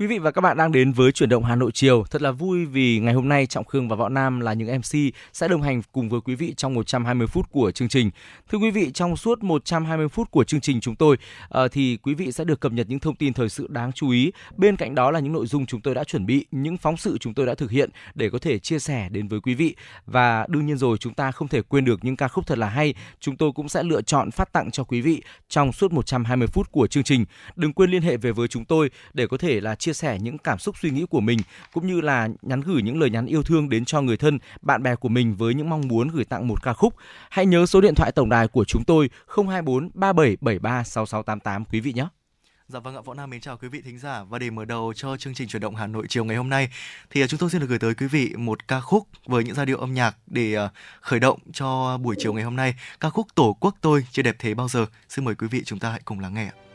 Quý vị và các bạn đang đến với chuyển động Hà Nội chiều. Thật là vui vì ngày hôm nay Trọng Khương và Võ Nam là những MC sẽ đồng hành cùng với quý vị trong 120 phút của chương trình. Thưa quý vị, trong suốt 120 phút của chương trình chúng tôi ờ, thì quý vị sẽ được cập nhật những thông tin thời sự đáng chú ý. Bên cạnh đó là những nội dung chúng tôi đã chuẩn bị, những phóng sự chúng tôi đã thực hiện để có thể chia sẻ đến với quý vị. Và đương nhiên rồi, chúng ta không thể quên được những ca khúc thật là hay. Chúng tôi cũng sẽ lựa chọn phát tặng cho quý vị trong suốt 120 phút của chương trình. Đừng quên liên hệ về với chúng tôi để có thể là chia chia sẻ những cảm xúc suy nghĩ của mình cũng như là nhắn gửi những lời nhắn yêu thương đến cho người thân, bạn bè của mình với những mong muốn gửi tặng một ca khúc. Hãy nhớ số điện thoại tổng đài của chúng tôi 024 3773 6688 quý vị nhé. Dạ vâng ạ, Võ Nam mến chào quý vị thính giả và để mở đầu cho chương trình chuyển động Hà Nội chiều ngày hôm nay thì à, chúng tôi xin được gửi tới quý vị một ca khúc với những giai điệu âm nhạc để à, khởi động cho buổi chiều ngày hôm nay. Ca khúc Tổ quốc tôi chưa đẹp thế bao giờ. Xin mời quý vị chúng ta hãy cùng lắng nghe ạ.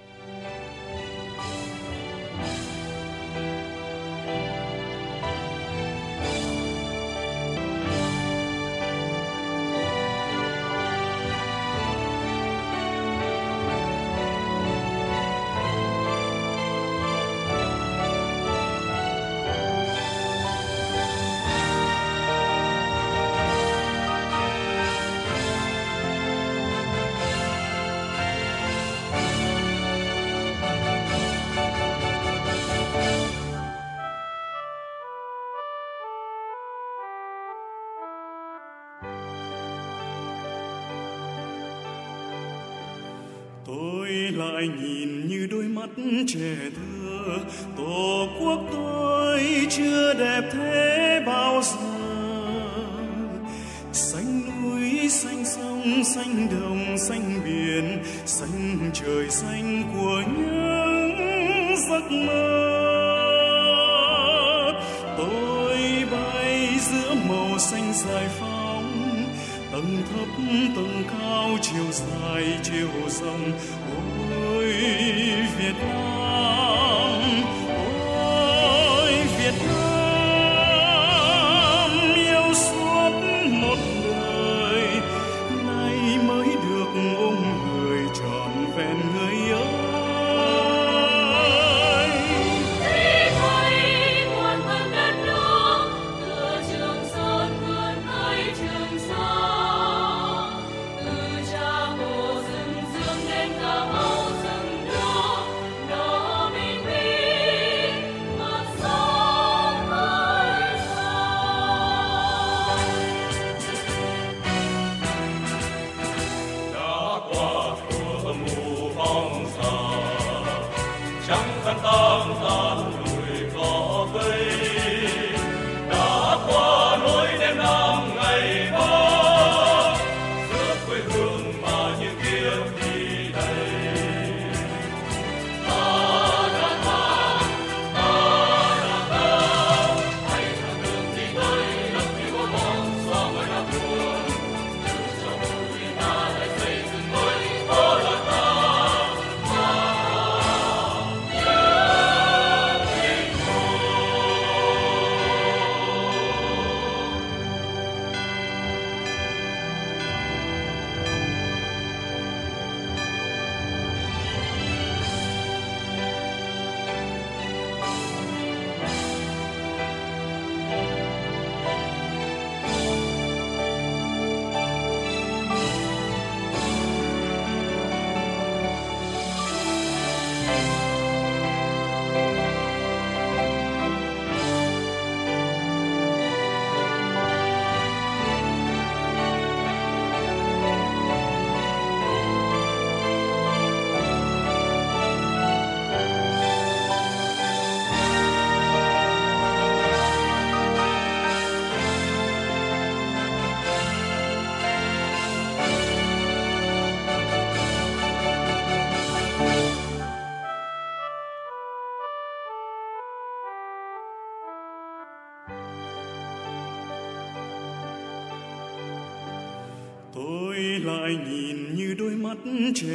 Lại nhìn như đôi mắt trẻ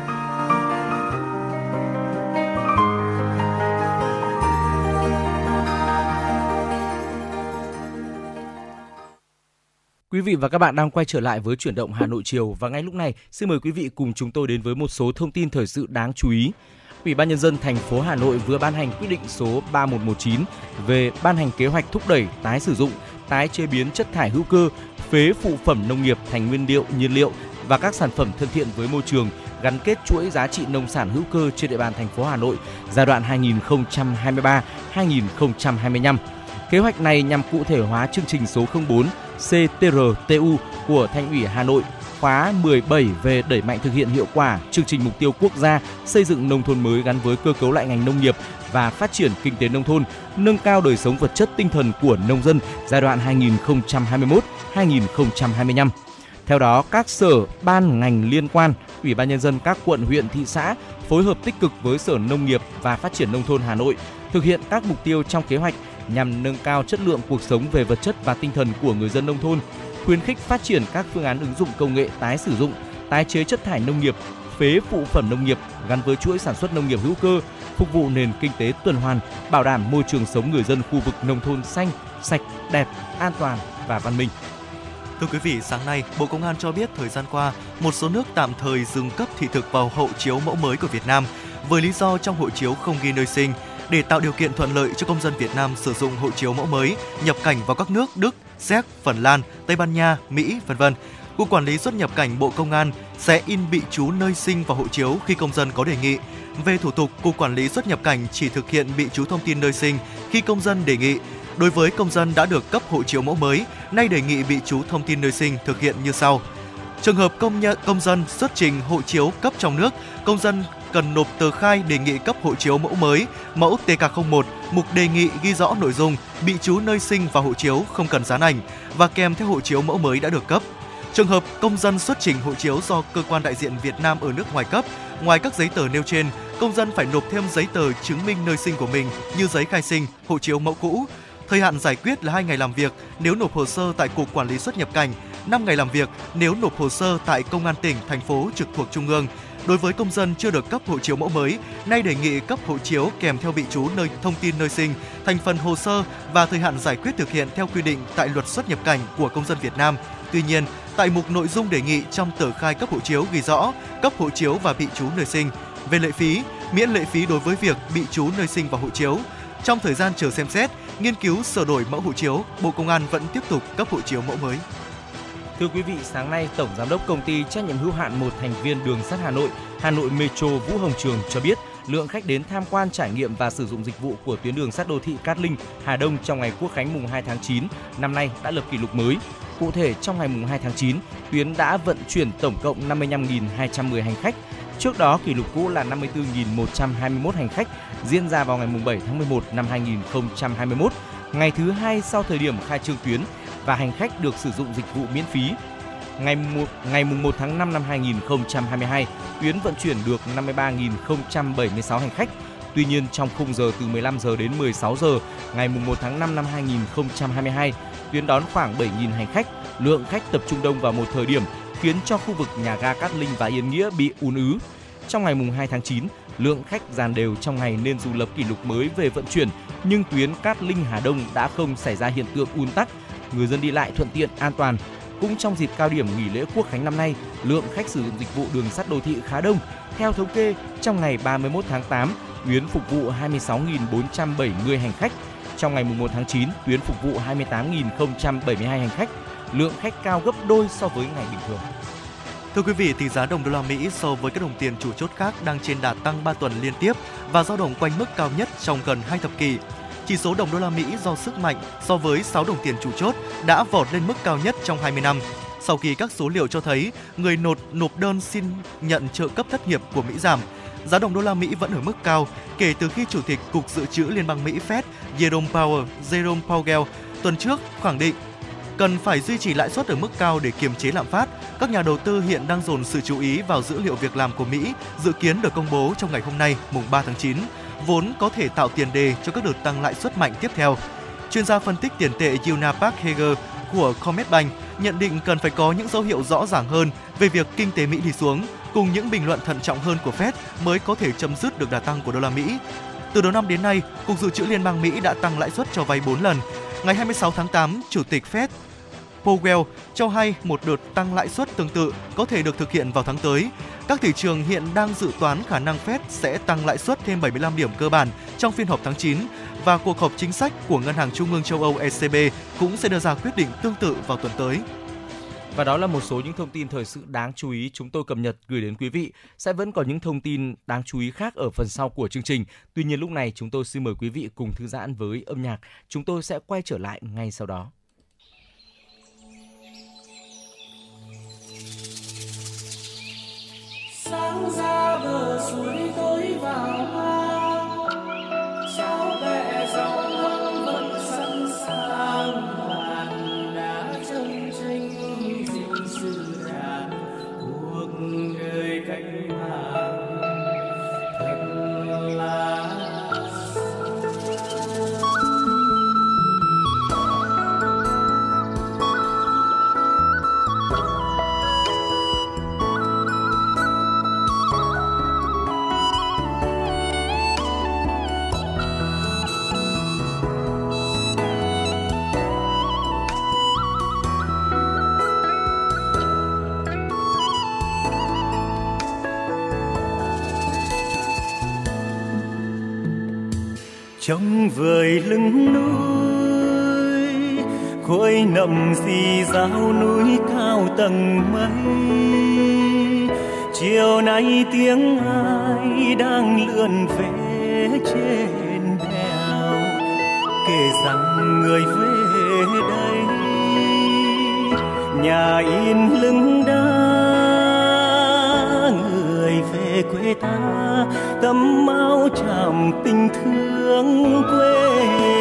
Quý vị và các bạn đang quay trở lại với chuyển động Hà Nội chiều và ngay lúc này xin mời quý vị cùng chúng tôi đến với một số thông tin thời sự đáng chú ý. Ủy ban nhân dân thành phố Hà Nội vừa ban hành quyết định số 3119 về ban hành kế hoạch thúc đẩy tái sử dụng, tái chế biến chất thải hữu cơ, phế phụ phẩm nông nghiệp thành nguyên liệu, nhiên liệu và các sản phẩm thân thiện với môi trường gắn kết chuỗi giá trị nông sản hữu cơ trên địa bàn thành phố Hà Nội giai đoạn 2023-2025. Kế hoạch này nhằm cụ thể hóa chương trình số 04 CTRTU của Thành ủy Hà Nội khóa 17 về đẩy mạnh thực hiện hiệu quả chương trình mục tiêu quốc gia xây dựng nông thôn mới gắn với cơ cấu lại ngành nông nghiệp và phát triển kinh tế nông thôn, nâng cao đời sống vật chất tinh thần của nông dân giai đoạn 2021-2025. Theo đó, các sở, ban, ngành liên quan, Ủy ban nhân dân các quận, huyện, thị xã phối hợp tích cực với Sở Nông nghiệp và Phát triển nông thôn Hà Nội thực hiện các mục tiêu trong kế hoạch nhằm nâng cao chất lượng cuộc sống về vật chất và tinh thần của người dân nông thôn, khuyến khích phát triển các phương án ứng dụng công nghệ tái sử dụng, tái chế chất thải nông nghiệp, phế phụ phẩm nông nghiệp gắn với chuỗi sản xuất nông nghiệp hữu cơ, phục vụ nền kinh tế tuần hoàn, bảo đảm môi trường sống người dân khu vực nông thôn xanh, sạch, đẹp, an toàn và văn minh. Thưa quý vị, sáng nay, Bộ Công an cho biết thời gian qua, một số nước tạm thời dừng cấp thị thực vào hộ chiếu mẫu mới của Việt Nam với lý do trong hộ chiếu không ghi nơi sinh để tạo điều kiện thuận lợi cho công dân Việt Nam sử dụng hộ chiếu mẫu mới nhập cảnh vào các nước Đức, Séc, Phần Lan, Tây Ban Nha, Mỹ, vân vân. Cục Quản lý xuất nhập cảnh Bộ Công an sẽ in bị chú nơi sinh vào hộ chiếu khi công dân có đề nghị. Về thủ tục, Cục Quản lý xuất nhập cảnh chỉ thực hiện bị chú thông tin nơi sinh khi công dân đề nghị. Đối với công dân đã được cấp hộ chiếu mẫu mới, nay đề nghị bị chú thông tin nơi sinh thực hiện như sau. Trường hợp công nhận công dân xuất trình hộ chiếu cấp trong nước, công dân cần nộp tờ khai đề nghị cấp hộ chiếu mẫu mới, mẫu TK01, mục đề nghị ghi rõ nội dung bị trú nơi sinh và hộ chiếu không cần dán ảnh và kèm theo hộ chiếu mẫu mới đã được cấp. Trường hợp công dân xuất trình hộ chiếu do cơ quan đại diện Việt Nam ở nước ngoài cấp, ngoài các giấy tờ nêu trên, công dân phải nộp thêm giấy tờ chứng minh nơi sinh của mình như giấy khai sinh, hộ chiếu mẫu cũ. Thời hạn giải quyết là 2 ngày làm việc nếu nộp hồ sơ tại Cục Quản lý xuất nhập cảnh, 5 ngày làm việc nếu nộp hồ sơ tại Công an tỉnh, thành phố trực thuộc Trung ương. Đối với công dân chưa được cấp hộ chiếu mẫu mới, nay đề nghị cấp hộ chiếu kèm theo bị trú nơi thông tin nơi sinh, thành phần hồ sơ và thời hạn giải quyết thực hiện theo quy định tại luật xuất nhập cảnh của công dân Việt Nam. Tuy nhiên, tại mục nội dung đề nghị trong tờ khai cấp hộ chiếu ghi rõ cấp hộ chiếu và bị trú nơi sinh. Về lệ phí, miễn lệ phí đối với việc bị trú nơi sinh và hộ chiếu. Trong thời gian chờ xem xét, nghiên cứu sửa đổi mẫu hộ chiếu, Bộ Công an vẫn tiếp tục cấp hộ chiếu mẫu mới. Thưa quý vị, sáng nay, Tổng Giám đốc Công ty trách nhiệm hữu hạn một thành viên đường sắt Hà Nội, Hà Nội Metro Vũ Hồng Trường cho biết, lượng khách đến tham quan trải nghiệm và sử dụng dịch vụ của tuyến đường sắt đô thị Cát Linh, Hà Đông trong ngày Quốc khánh mùng 2 tháng 9 năm nay đã lập kỷ lục mới. Cụ thể, trong ngày mùng 2 tháng 9, tuyến đã vận chuyển tổng cộng 55.210 hành khách. Trước đó, kỷ lục cũ là 54.121 hành khách diễn ra vào ngày mùng 7 tháng 11 năm 2021, ngày thứ hai sau thời điểm khai trương tuyến và hành khách được sử dụng dịch vụ miễn phí. Ngày 1, ngày mùng 1 tháng 5 năm 2022, tuyến vận chuyển được 53.076 hành khách. Tuy nhiên trong khung giờ từ 15 giờ đến 16 giờ ngày mùng 1 tháng 5 năm 2022, tuyến đón khoảng 7.000 hành khách. Lượng khách tập trung đông vào một thời điểm khiến cho khu vực nhà ga Cát Linh và Yên Nghĩa bị ùn ứ. Trong ngày mùng 2 tháng 9, lượng khách dàn đều trong ngày nên dù lập kỷ lục mới về vận chuyển, nhưng tuyến Cát Linh Hà Đông đã không xảy ra hiện tượng ùn tắc, người dân đi lại thuận tiện an toàn. Cũng trong dịp cao điểm nghỉ lễ Quốc khánh năm nay, lượng khách sử dụng dịch vụ đường sắt đô thị khá đông. Theo thống kê, trong ngày 31 tháng 8, tuyến phục vụ 26.470 hành khách. Trong ngày 1 tháng 9, tuyến phục vụ 28.072 hành khách. Lượng khách cao gấp đôi so với ngày bình thường. Thưa quý vị, tỷ giá đồng đô la Mỹ so với các đồng tiền chủ chốt khác đang trên đà tăng 3 tuần liên tiếp và dao động quanh mức cao nhất trong gần 2 thập kỷ. Chỉ số đồng đô la Mỹ do sức mạnh so với 6 đồng tiền chủ chốt đã vọt lên mức cao nhất trong 20 năm. Sau khi các số liệu cho thấy người nộp nộp đơn xin nhận trợ cấp thất nghiệp của Mỹ giảm, giá đồng đô la Mỹ vẫn ở mức cao kể từ khi Chủ tịch Cục Dự trữ Liên bang Mỹ Fed Jerome Powell, Jerome Powell tuần trước khẳng định cần phải duy trì lãi suất ở mức cao để kiềm chế lạm phát. Các nhà đầu tư hiện đang dồn sự chú ý vào dữ liệu việc làm của Mỹ dự kiến được công bố trong ngày hôm nay, mùng 3 tháng 9, vốn có thể tạo tiền đề cho các đợt tăng lãi suất mạnh tiếp theo. Chuyên gia phân tích tiền tệ Yuna Park Heger của Commerzbank nhận định cần phải có những dấu hiệu rõ ràng hơn về việc kinh tế Mỹ đi xuống, cùng những bình luận thận trọng hơn của Fed mới có thể chấm dứt được đà tăng của đô la Mỹ. Từ đầu năm đến nay, Cục Dự trữ Liên bang Mỹ đã tăng lãi suất cho vay 4 lần. Ngày 26 tháng 8, Chủ tịch Fed Powell cho hay một đợt tăng lãi suất tương tự có thể được thực hiện vào tháng tới. Các thị trường hiện đang dự toán khả năng Fed sẽ tăng lãi suất thêm 75 điểm cơ bản trong phiên họp tháng 9 và cuộc họp chính sách của Ngân hàng Trung ương châu Âu ECB cũng sẽ đưa ra quyết định tương tự vào tuần tới. Và đó là một số những thông tin thời sự đáng chú ý chúng tôi cập nhật gửi đến quý vị. Sẽ vẫn có những thông tin đáng chú ý khác ở phần sau của chương trình. Tuy nhiên lúc này chúng tôi xin mời quý vị cùng thư giãn với âm nhạc. Chúng tôi sẽ quay trở lại ngay sau đó. Sáng ra bờ suối tối vào hang cháu bé dòng lưng vời lưng núi, khối nậm gì giao núi cao tầng mây. Chiều nay tiếng ai đang lượn về trên đèo, kể rằng người về đây. Nhà in lưng đá người về quê ta, tấm áo tràm tình thương quê nhà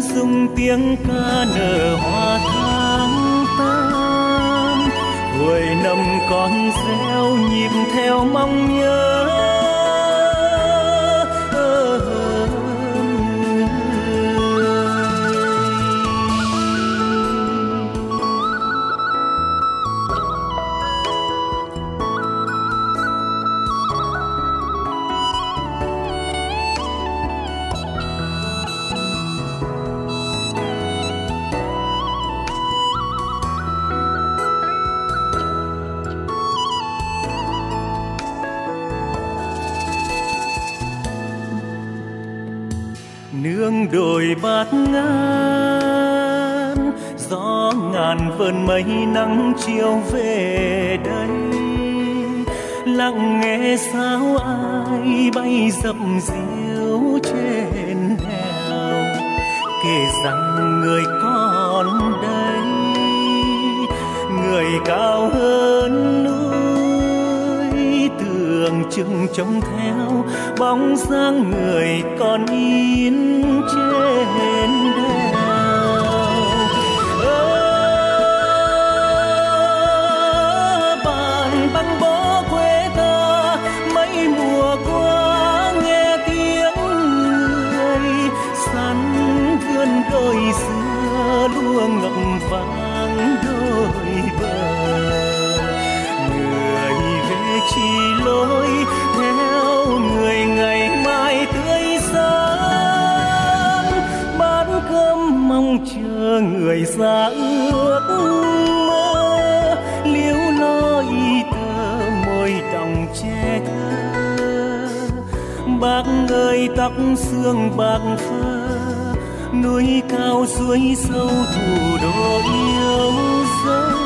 dung tiếng ca nở. Bát ngát. Gió ngàn vườn mây nắng chiều về đây. Lặng nghe sao ai bay dập diêu trên đèo. Kể rằng người con đây, người cao hơn núi. Tưởng chừng trông theo, bóng dáng người còn yên ra ước mơ. Liếu lo y tơ môi đồng che thơ. Bác ơi, tóc xương bạc phơ. Núi cao suối sâu thủ đô yêu dấu.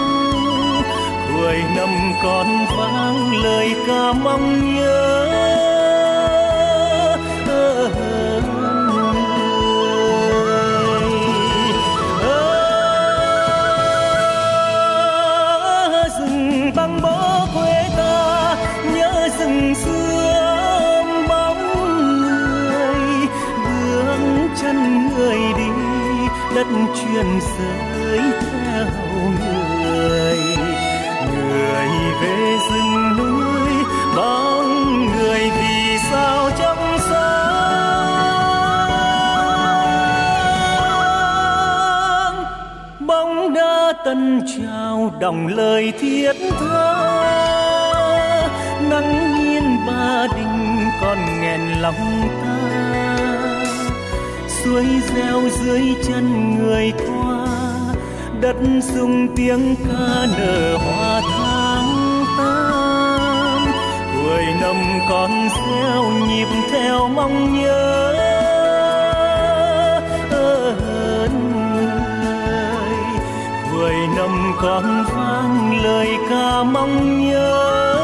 Cuối năm còn vang lời ca mong nhớ. Đất truyền giới theo người. Người về rừng núi bóng người vì sao trong sáng. Bóng đá tân trao đồng lời thiết tha. Nắng nhiên ba đình còn nghẹn lòng ta suối reo dưới chân người qua đất rung tiếng ca nở hoa tháng tám cuối năm con reo nhịp theo mong nhớ ơn người. Cuối năm con vang lời ca mong nhớ.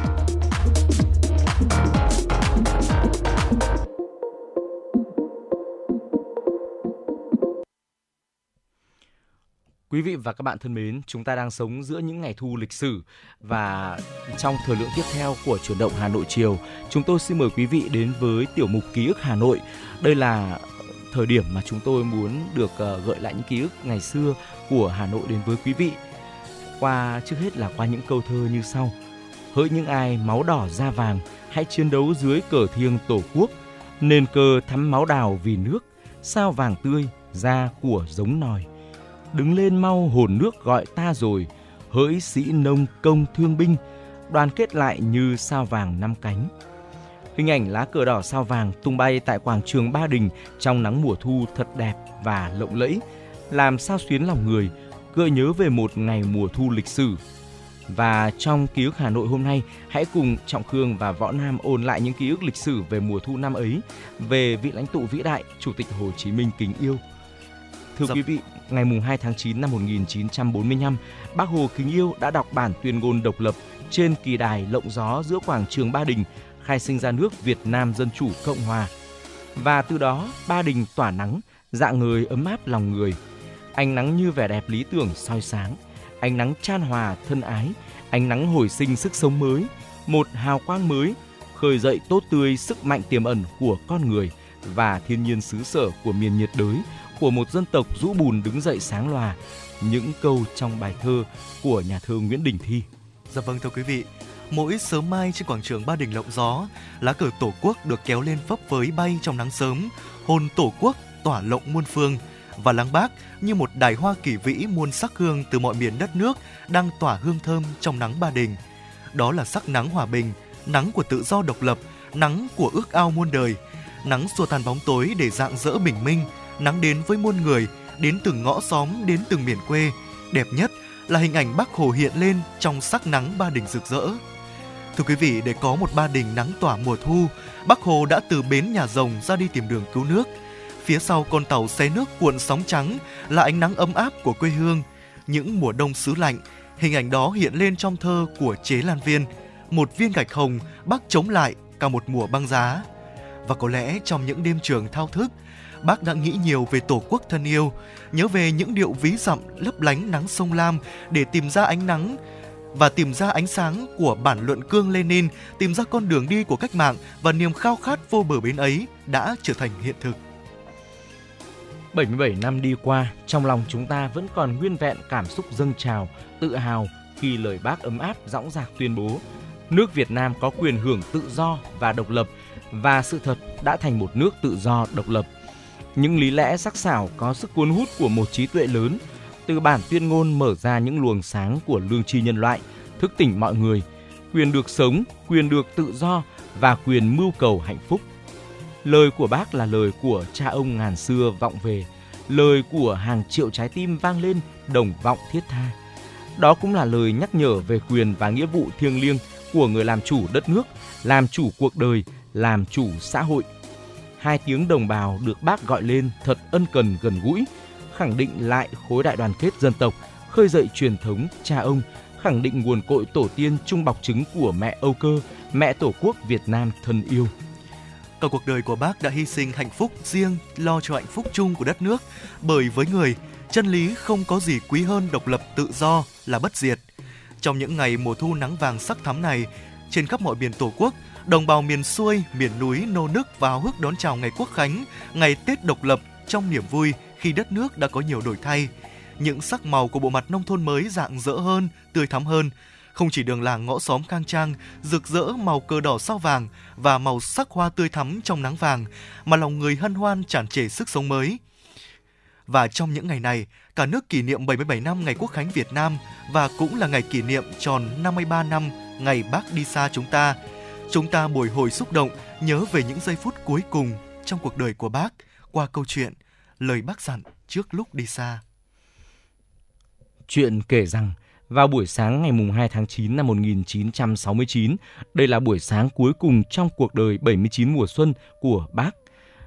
Quý vị và các bạn thân mến, chúng ta đang sống giữa những ngày thu lịch sử và trong thời lượng tiếp theo của chuyển động Hà Nội chiều, chúng tôi xin mời quý vị đến với tiểu mục ký ức Hà Nội. Đây là thời điểm mà chúng tôi muốn được ờ, gợi lại những ký ức ngày xưa của Hà Nội đến với quý vị. Qua trước hết là qua những câu thơ như sau: Hỡi những ai máu đỏ da vàng, hãy chiến đấu dưới cờ thiêng tổ quốc, nền cờ thắm máu đào vì nước, sao vàng tươi, da của giống nòi. Đứng lên mau hồn nước gọi ta rồi, hỡi sĩ nông công thương binh, đoàn kết lại như sao vàng năm cánh. Hình ảnh lá cờ đỏ sao vàng tung bay tại quảng trường Ba Đình trong nắng mùa thu thật đẹp và lộng lẫy, làm sao xuyến lòng người, gợi nhớ về một ngày mùa thu lịch sử. Và trong ký ức Hà Nội hôm nay, hãy cùng Trọng Khương và Võ Nam ôn lại những ký ức lịch sử về mùa thu năm ấy, về vị lãnh tụ vĩ đại, Chủ tịch Hồ Chí Minh kính yêu. Thưa Dạ. quý vị, ngày 2 tháng 9 năm 1945, Bác Hồ kính yêu đã đọc bản tuyên ngôn độc lập trên kỳ đài lộng gió giữa quảng trường Ba Đình, khai sinh ra nước Việt Nam Dân Chủ Cộng Hòa. Và từ đó, Ba Đình tỏa nắng, dạng người ấm áp lòng người. Ánh nắng như vẻ đẹp lý tưởng soi sáng, ánh nắng chan hòa thân ái, ánh nắng hồi sinh sức sống mới, một hào quang mới, khơi dậy tốt tươi sức mạnh tiềm ẩn của con người và thiên nhiên xứ sở của miền nhiệt đới, của một dân tộc rũ bùn đứng dậy sáng loà Những câu trong bài thơ của nhà thơ Nguyễn Đình Thi. Dạ vâng thưa quý vị, mỗi sớm mai trên quảng trường Ba Đình lộng gió, lá cờ Tổ quốc được kéo lên phấp phới bay trong nắng sớm, hồn Tổ quốc tỏa lộng muôn phương và lăng Bác như một đài hoa kỳ vĩ muôn sắc hương từ mọi miền đất nước đang tỏa hương thơm trong nắng Ba Đình. Đó là sắc nắng hòa bình, nắng của tự do độc lập, nắng của ước ao muôn đời, nắng xua tan bóng tối để dạng dỡ bình minh, nắng đến với muôn người, đến từng ngõ xóm, đến từng miền quê. Đẹp nhất là hình ảnh Bác Hồ hiện lên trong sắc nắng Ba Đình rực rỡ. Thưa quý vị, để có một Ba Đình nắng tỏa mùa thu, Bác Hồ đã từ bến nhà rồng ra đi tìm đường cứu nước. Phía sau con tàu xé nước cuộn sóng trắng là ánh nắng ấm áp của quê hương. Những mùa đông xứ lạnh, hình ảnh đó hiện lên trong thơ của Chế Lan Viên. Một viên gạch hồng bác chống lại cả một mùa băng giá. Và có lẽ trong những đêm trường thao thức, bác đã nghĩ nhiều về tổ quốc thân yêu, nhớ về những điệu ví dặm lấp lánh nắng sông Lam để tìm ra ánh nắng và tìm ra ánh sáng của bản luận cương Lenin, tìm ra con đường đi của cách mạng và niềm khao khát vô bờ bến ấy đã trở thành hiện thực. 77 năm đi qua, trong lòng chúng ta vẫn còn nguyên vẹn cảm xúc dâng trào, tự hào khi lời bác ấm áp dõng dạc tuyên bố nước Việt Nam có quyền hưởng tự do và độc lập và sự thật đã thành một nước tự do độc lập. Những lý lẽ sắc sảo có sức cuốn hút của một trí tuệ lớn, từ bản tuyên ngôn mở ra những luồng sáng của lương tri nhân loại, thức tỉnh mọi người, quyền được sống, quyền được tự do và quyền mưu cầu hạnh phúc. Lời của bác là lời của cha ông ngàn xưa vọng về, lời của hàng triệu trái tim vang lên đồng vọng thiết tha. Đó cũng là lời nhắc nhở về quyền và nghĩa vụ thiêng liêng của người làm chủ đất nước, làm chủ cuộc đời, làm chủ xã hội. Hai tiếng đồng bào được bác gọi lên thật ân cần gần gũi, khẳng định lại khối đại đoàn kết dân tộc, khơi dậy truyền thống cha ông, khẳng định nguồn cội tổ tiên trung bọc trứng của mẹ Âu Cơ, mẹ Tổ quốc Việt Nam thân yêu. Cả cuộc đời của bác đã hy sinh hạnh phúc riêng lo cho hạnh phúc chung của đất nước bởi với người, chân lý không có gì quý hơn độc lập tự do là bất diệt. Trong những ngày mùa thu nắng vàng sắc thắm này, trên khắp mọi miền Tổ quốc, đồng bào miền xuôi, miền núi nô nức và háo hức đón chào ngày Quốc khánh, ngày Tết độc lập trong niềm vui khi đất nước đã có nhiều đổi thay. Những sắc màu của bộ mặt nông thôn mới rạng rỡ hơn, tươi thắm hơn. Không chỉ đường làng ngõ xóm khang trang, rực rỡ màu cờ đỏ sao vàng và màu sắc hoa tươi thắm trong nắng vàng, mà lòng người hân hoan tràn trề sức sống mới. Và trong những ngày này, cả nước kỷ niệm 77 năm ngày Quốc khánh Việt Nam và cũng là ngày kỷ niệm tròn 53 năm ngày Bác đi xa chúng ta. Chúng ta bồi hồi xúc động nhớ về những giây phút cuối cùng trong cuộc đời của Bác qua câu chuyện lời Bác dặn trước lúc đi xa. Chuyện kể rằng vào buổi sáng ngày mùng 2 tháng 9 năm 1969, đây là buổi sáng cuối cùng trong cuộc đời 79 mùa xuân của bác.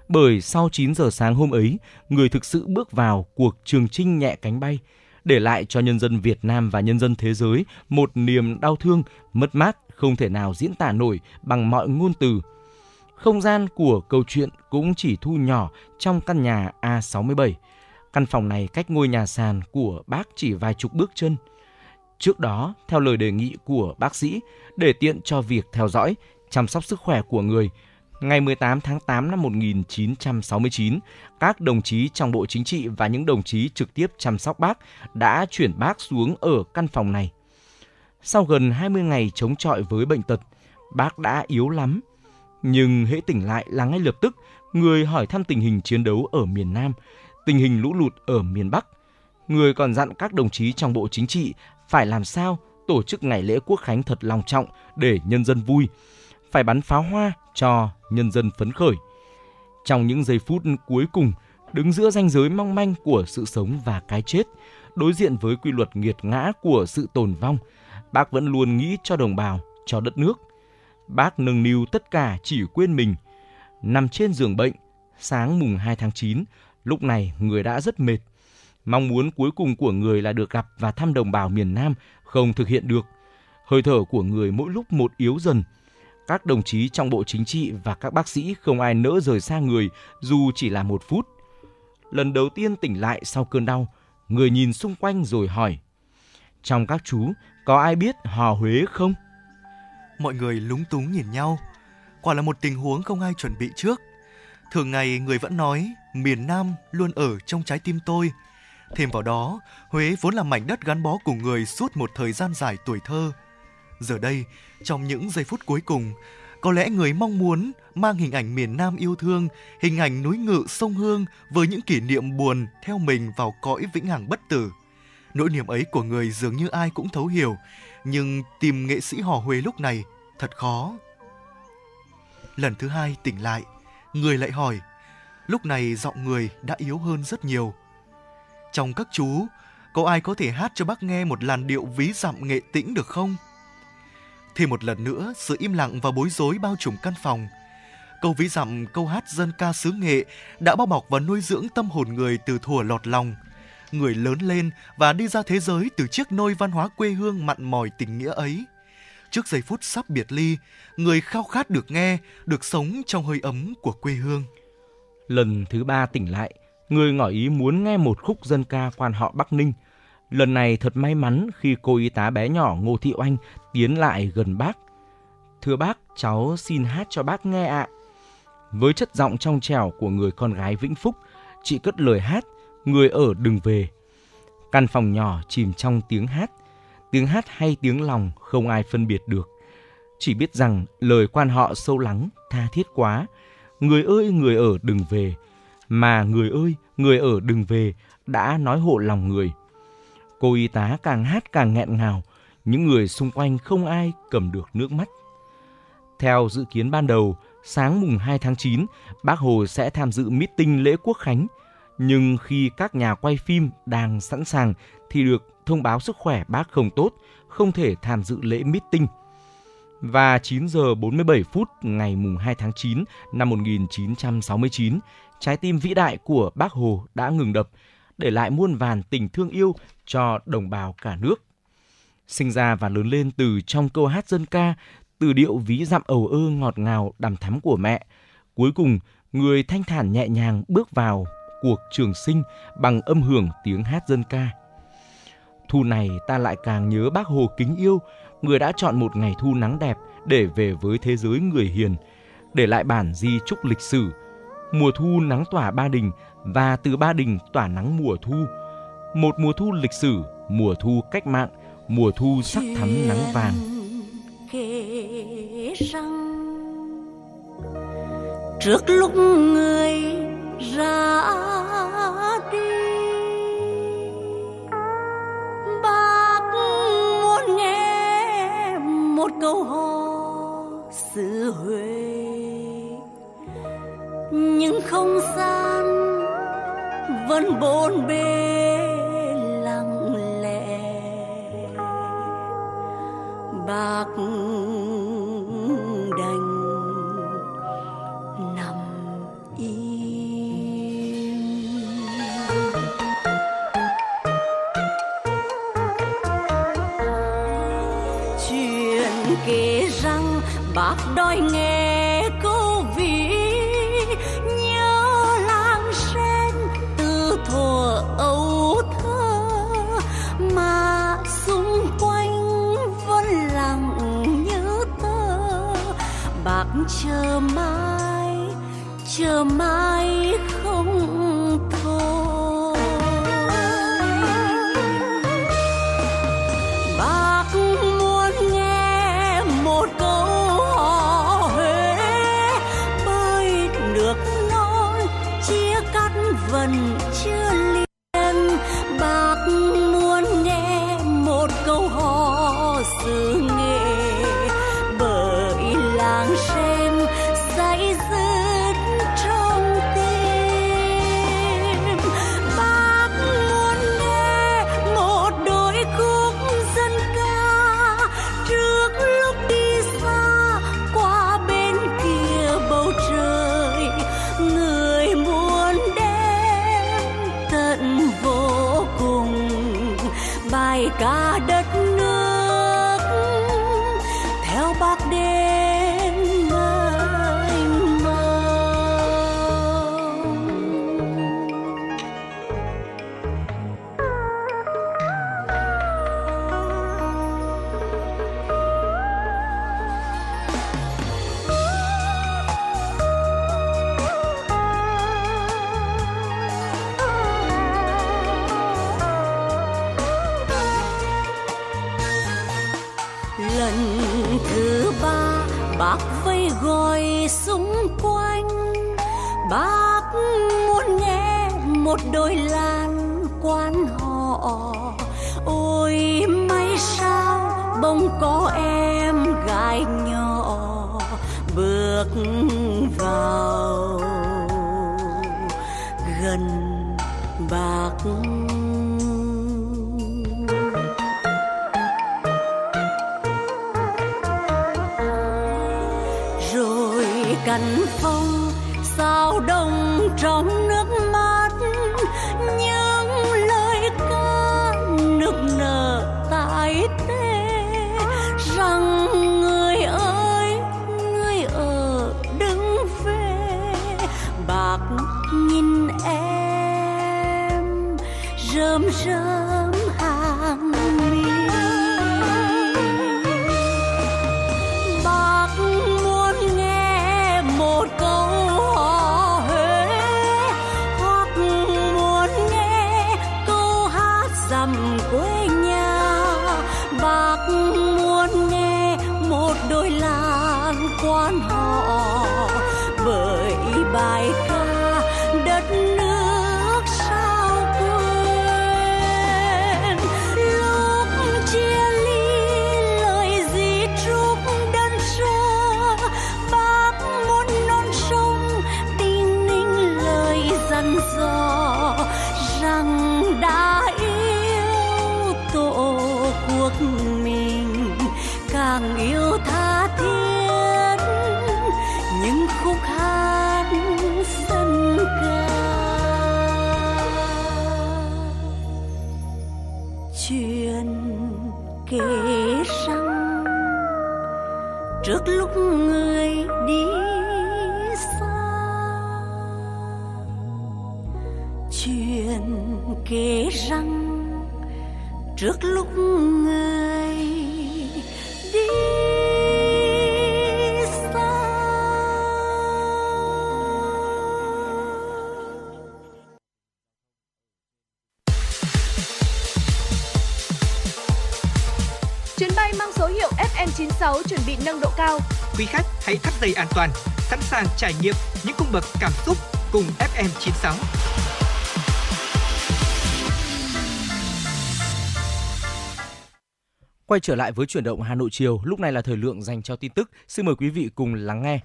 Bởi sau 9 giờ sáng hôm ấy, người thực sự bước vào cuộc trường trinh nhẹ cánh bay, để lại cho nhân dân Việt Nam và nhân dân thế giới một niềm đau thương, mất mát không thể nào diễn tả nổi bằng mọi ngôn từ. Không gian của câu chuyện cũng chỉ thu nhỏ trong căn nhà A67. Căn phòng này cách ngôi nhà sàn của bác chỉ vài chục bước chân. Trước đó, theo lời đề nghị của bác sĩ, để tiện cho việc theo dõi, chăm sóc sức khỏe của người, ngày 18 tháng 8 năm 1969, các đồng chí trong Bộ Chính trị và những đồng chí trực tiếp chăm sóc bác đã chuyển bác xuống ở căn phòng này. Sau gần 20 ngày chống chọi với bệnh tật, bác đã yếu lắm. Nhưng hễ tỉnh lại là ngay lập tức người hỏi thăm tình hình chiến đấu ở miền Nam, tình hình lũ lụt ở miền Bắc. Người còn dặn các đồng chí trong Bộ Chính trị phải làm sao tổ chức ngày lễ quốc khánh thật long trọng để nhân dân vui, phải bắn pháo hoa cho nhân dân phấn khởi. Trong những giây phút cuối cùng, đứng giữa ranh giới mong manh của sự sống và cái chết, đối diện với quy luật nghiệt ngã của sự tồn vong, bác vẫn luôn nghĩ cho đồng bào, cho đất nước. Bác nâng niu tất cả chỉ quên mình. Nằm trên giường bệnh, sáng mùng 2 tháng 9, lúc này người đã rất mệt. Mong muốn cuối cùng của người là được gặp và thăm đồng bào miền Nam không thực hiện được. Hơi thở của người mỗi lúc một yếu dần. Các đồng chí trong Bộ Chính trị và các bác sĩ không ai nỡ rời xa người dù chỉ là một phút. Lần đầu tiên tỉnh lại sau cơn đau, người nhìn xung quanh rồi hỏi. Trong các chú, có ai biết hò Huế không? Mọi người lúng túng nhìn nhau. Quả là một tình huống không ai chuẩn bị trước. Thường ngày người vẫn nói miền Nam luôn ở trong trái tim tôi. Thêm vào đó, Huế vốn là mảnh đất gắn bó cùng người suốt một thời gian dài tuổi thơ. Giờ đây, trong những giây phút cuối cùng, có lẽ người mong muốn mang hình ảnh miền Nam yêu thương, hình ảnh núi ngự sông Hương với những kỷ niệm buồn theo mình vào cõi vĩnh hằng bất tử. Nỗi niềm ấy của người dường như ai cũng thấu hiểu, nhưng tìm nghệ sĩ hò Huế lúc này thật khó. Lần thứ hai tỉnh lại, người lại hỏi. Lúc này giọng người đã yếu hơn rất nhiều. Trong các chú, có ai có thể hát cho bác nghe một làn điệu ví dặm nghệ tĩnh được không? Thêm một lần nữa, sự im lặng và bối rối bao trùm căn phòng. Câu ví dặm, câu hát dân ca xứ nghệ đã bao bọc và nuôi dưỡng tâm hồn người từ thuở lọt lòng. Người lớn lên và đi ra thế giới từ chiếc nôi văn hóa quê hương mặn mòi tình nghĩa ấy. Trước giây phút sắp biệt ly, người khao khát được nghe, được sống trong hơi ấm của quê hương. Lần thứ ba tỉnh lại, người ngỏ ý muốn nghe một khúc dân ca quan họ Bắc Ninh. Lần này thật may mắn khi cô y tá bé nhỏ Ngô Thị Oanh tiến lại gần bác. Thưa bác, cháu xin hát cho bác nghe ạ. Với chất giọng trong trẻo của người con gái Vĩnh Phúc, chị cất lời hát, người ở đừng về. Căn phòng nhỏ chìm trong tiếng hát, tiếng hát hay tiếng lòng không ai phân biệt được. Chỉ biết rằng lời quan họ sâu lắng, tha thiết quá. Người ơi, người ở đừng về. Mà người ơi, người ở đừng về đã nói hộ lòng người. Cô y tá càng hát càng nghẹn ngào, những người xung quanh không ai cầm được nước mắt. Theo dự kiến ban đầu, sáng mùng 2 tháng 9, bác Hồ sẽ tham dự meeting lễ quốc khánh. Nhưng khi các nhà quay phim đang sẵn sàng thì được thông báo sức khỏe bác không tốt, không thể tham dự lễ meeting. Và 9 giờ 47 phút ngày mùng 2 tháng 9 năm 1969, trái tim vĩ đại của bác Hồ đã ngừng đập, để lại muôn vàn tình thương yêu cho đồng bào cả nước. Sinh ra và lớn lên từ trong câu hát dân ca, từ điệu ví dặm ầu ơ ngọt ngào đằm thắm của mẹ. Cuối cùng, người thanh thản nhẹ nhàng bước vào cuộc trường sinh bằng âm hưởng tiếng hát dân ca. Thu này ta lại càng nhớ bác Hồ kính yêu, người đã chọn một ngày thu nắng đẹp để về với thế giới người hiền, để lại bản di trúc lịch sử. Mùa thu nắng tỏa Ba Đình và từ Ba Đình tỏa nắng mùa thu. Một mùa thu lịch sử, mùa thu cách mạng, mùa thu sắc thắm nắng vàng. kể rằng trước lúc người ra đi. Bác muốn nghe một câu hò xứ huế. Nhưng không gian vẫn bồn bề lặng lẽ. Bác bác đòi nghe trước lúc người đi xa Chuyến bay mang số hiệu FM96 chuẩn bị nâng độ cao. Quý khách hãy thắt dây an toàn, sẵn sàng trải nghiệm những cung bậc cảm xúc cùng FM96. Quay trở lại với chuyển động Hà Nội chiều, lúc này là thời lượng dành cho tin tức. Xin mời quý vị cùng lắng nghe.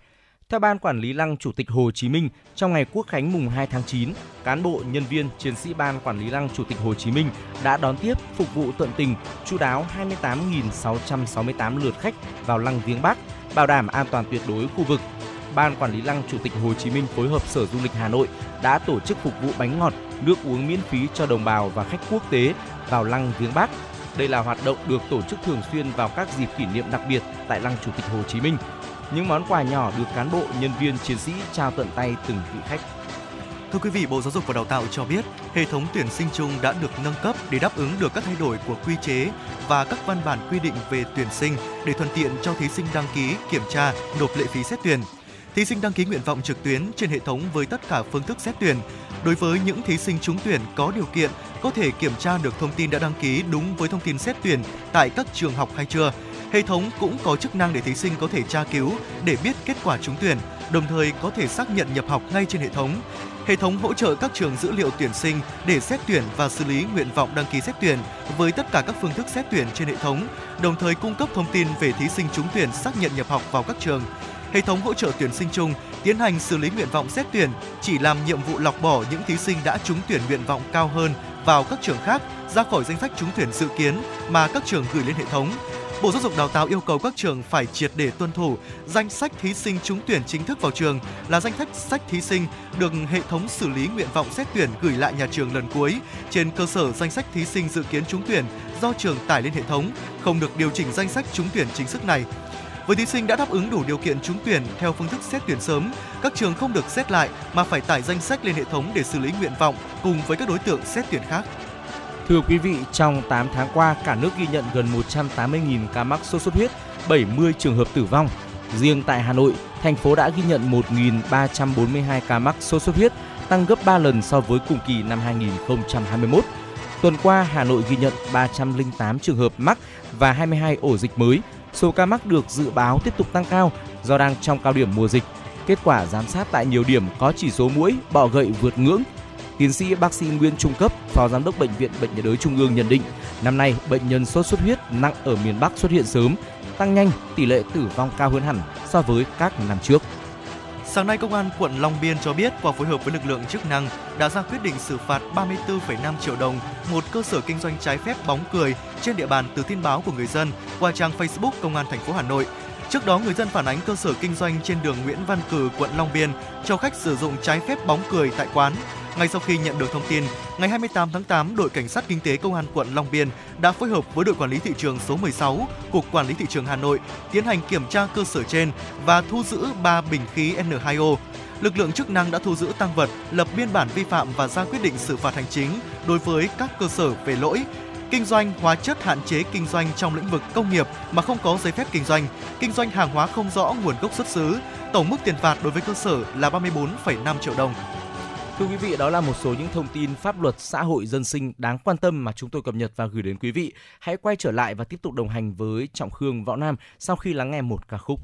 Theo Ban Quản lý Lăng Chủ tịch Hồ Chí Minh, trong ngày Quốc khánh mùng 2 tháng 9, cán bộ, nhân viên, chiến sĩ Ban Quản lý Lăng Chủ tịch Hồ Chí Minh đã đón tiếp, phục vụ tận tình, chu đáo 28.668 lượt khách vào Lăng Viếng Bắc, bảo đảm an toàn tuyệt đối khu vực. Ban Quản lý Lăng Chủ tịch Hồ Chí Minh phối hợp Sở Du lịch Hà Nội đã tổ chức phục vụ bánh ngọt, nước uống miễn phí cho đồng bào và khách quốc tế vào Lăng Viếng Bắc. Đây là hoạt động được tổ chức thường xuyên vào các dịp kỷ niệm đặc biệt tại Lăng Chủ tịch Hồ Chí Minh. Những món quà nhỏ được cán bộ, nhân viên, chiến sĩ trao tận tay từng vị khách. Thưa quý vị, Bộ Giáo dục và Đào tạo cho biết, hệ thống tuyển sinh chung đã được nâng cấp để đáp ứng được các thay đổi của quy chế và các văn bản quy định về tuyển sinh để thuận tiện cho thí sinh đăng ký, kiểm tra, nộp lệ phí xét tuyển. Thí sinh đăng ký nguyện vọng trực tuyến trên hệ thống với tất cả phương thức xét tuyển. Đối với những thí sinh trúng tuyển có điều kiện có thể kiểm tra được thông tin đã đăng ký đúng với thông tin xét tuyển tại các trường học hay chưa. Hệ thống cũng có chức năng để thí sinh có thể tra cứu để biết kết quả trúng tuyển, đồng thời có thể xác nhận nhập học ngay trên hệ thống. Hệ thống hỗ trợ các trường dữ liệu tuyển sinh để xét tuyển và xử lý nguyện vọng đăng ký xét tuyển với tất cả các phương thức xét tuyển trên hệ thống, đồng thời cung cấp thông tin về thí sinh trúng tuyển xác nhận nhập học vào các trường. Hệ thống hỗ trợ tuyển sinh chung tiến hành xử lý nguyện vọng xét tuyển, chỉ làm nhiệm vụ lọc bỏ những thí sinh đã trúng tuyển nguyện vọng cao hơn vào các trường khác ra khỏi danh sách trúng tuyển dự kiến mà các trường gửi lên hệ thống. Bộ Giáo dục Đào tạo yêu cầu các trường phải triệt để tuân thủ danh sách thí sinh trúng tuyển chính thức vào trường là danh sách sách thí sinh được hệ thống xử lý nguyện vọng xét tuyển gửi lại nhà trường lần cuối trên cơ sở danh sách thí sinh dự kiến trúng tuyển do trường tải lên hệ thống, không được điều chỉnh danh sách trúng tuyển chính thức này. Với thí sinh đã đáp ứng đủ điều kiện trúng tuyển theo phương thức xét tuyển sớm, các trường không được xét lại mà phải tải danh sách lên hệ thống để xử lý nguyện vọng cùng với các đối tượng xét tuyển khác. Thưa quý vị, trong 8 tháng qua, cả nước ghi nhận gần 180.000 ca mắc sốt xuất huyết, 70 trường hợp tử vong. Riêng tại Hà Nội, thành phố đã ghi nhận 1.342 ca mắc sốt xuất huyết, tăng gấp 3 lần so với cùng kỳ năm 2021. Tuần qua, Hà Nội ghi nhận 308 trường hợp mắc và 22 ổ dịch mới. Số ca mắc được dự báo tiếp tục tăng cao do đang trong cao điểm mùa dịch. Kết quả giám sát tại nhiều điểm có chỉ số mũi, bọ gậy vượt ngưỡng. Tiến sĩ bác sĩ Nguyên Trung cấp, Phó Giám đốc Bệnh viện Bệnh nhiệt đới Trung ương nhận định, năm nay bệnh nhân sốt xuất huyết nặng ở miền Bắc xuất hiện sớm, tăng nhanh, tỷ lệ tử vong cao hơn hẳn so với các năm trước. Sáng nay, Công an quận Long Biên cho biết qua phối hợp với lực lượng chức năng đã ra quyết định xử phạt 34,5 triệu đồng một cơ sở kinh doanh trái phép bóng cười trên địa bàn từ tin báo của người dân qua trang Facebook Công an thành phố Hà Nội. Trước đó, người dân phản ánh cơ sở kinh doanh trên đường Nguyễn Văn Cử, quận Long Biên cho khách sử dụng trái phép bóng cười tại quán. Ngay sau khi nhận được thông tin, ngày 28 tháng 8, đội cảnh sát kinh tế công an quận Long Biên đã phối hợp với đội quản lý thị trường số 16, cục quản lý thị trường Hà Nội tiến hành kiểm tra cơ sở trên và thu giữ 3 bình khí N2O. Lực lượng chức năng đã thu giữ tăng vật, lập biên bản vi phạm và ra quyết định xử phạt hành chính đối với các cơ sở về lỗi kinh doanh hóa chất hạn chế kinh doanh trong lĩnh vực công nghiệp mà không có giấy phép kinh doanh, kinh doanh hàng hóa không rõ nguồn gốc xuất xứ. Tổng mức tiền phạt đối với cơ sở là 34,5 triệu đồng. Thưa quý vị, đó là một số những thông tin pháp luật xã hội dân sinh đáng quan tâm mà chúng tôi cập nhật và gửi đến quý vị. Hãy quay trở lại và tiếp tục đồng hành với Trọng Khương Võ Nam sau khi lắng nghe một ca khúc.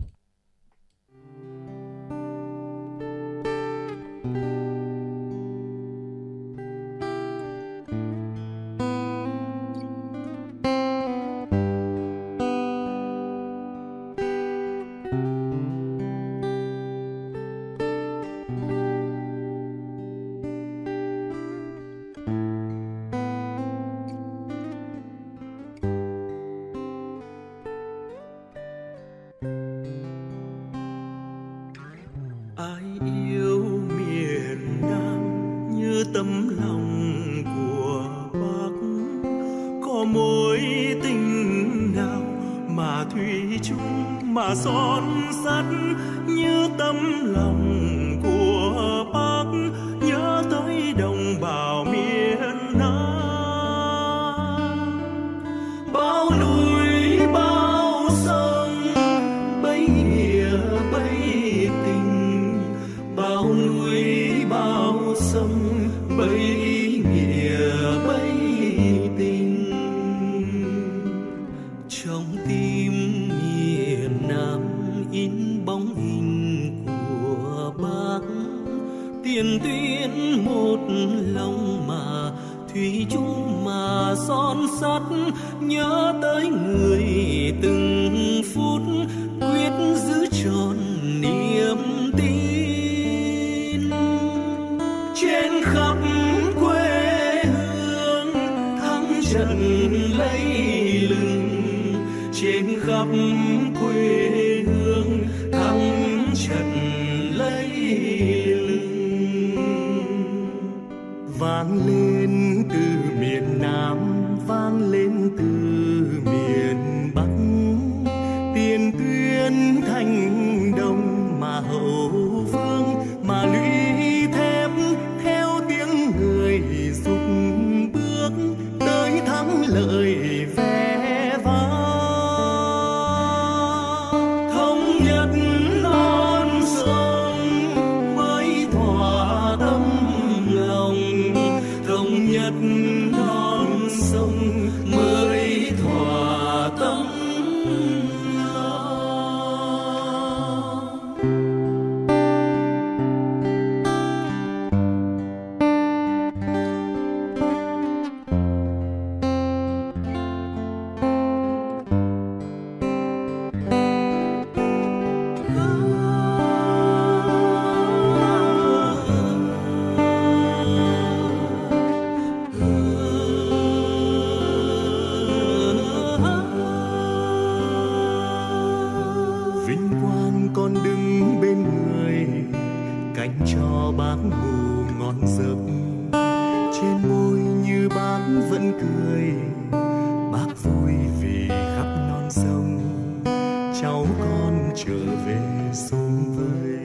Trở về xung vầy.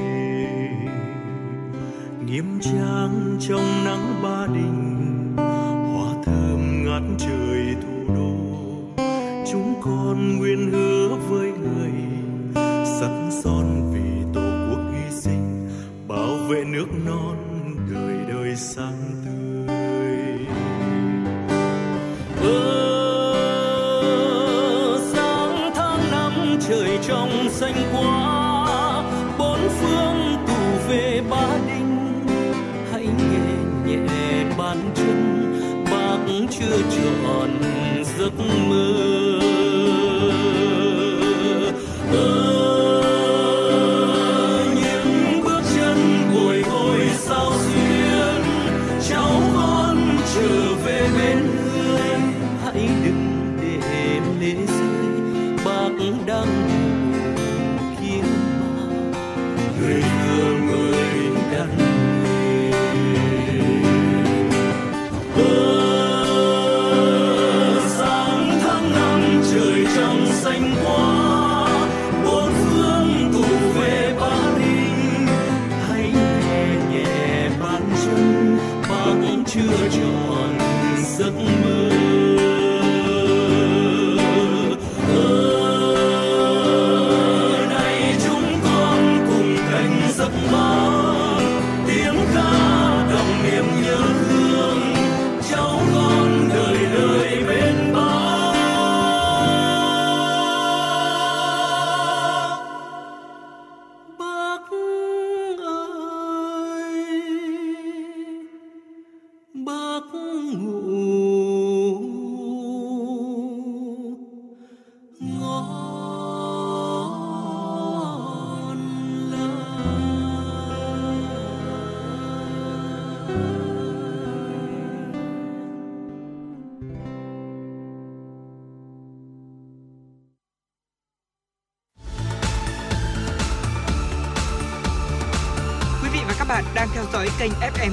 Nghiêm trang trong nắng ba đình hoa thơm ngát trời thủ đô. Chúng con nguyện hứa với người sẵn son vì tổ quốc hy sinh, bảo vệ nước non đời đời sáng trọn giấc mơ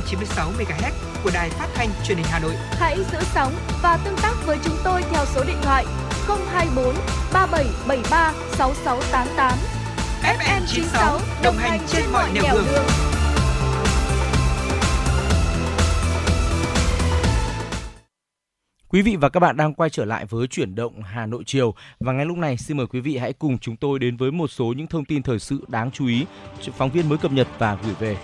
96 MHz của đài phát thanh truyền hình Hà Nội. Hãy giữ sóng và tương tác với chúng tôi theo số điện thoại 024 3773 6688. FM 96 đồng hành trên mọi nẻo đường. Quý vị và các bạn đang quay trở lại với chuyển động Hà Nội chiều và ngay lúc này xin mời quý vị hãy cùng chúng tôi đến với một số những thông tin thời sự đáng chú ý phóng viên mới cập nhật và gửi về.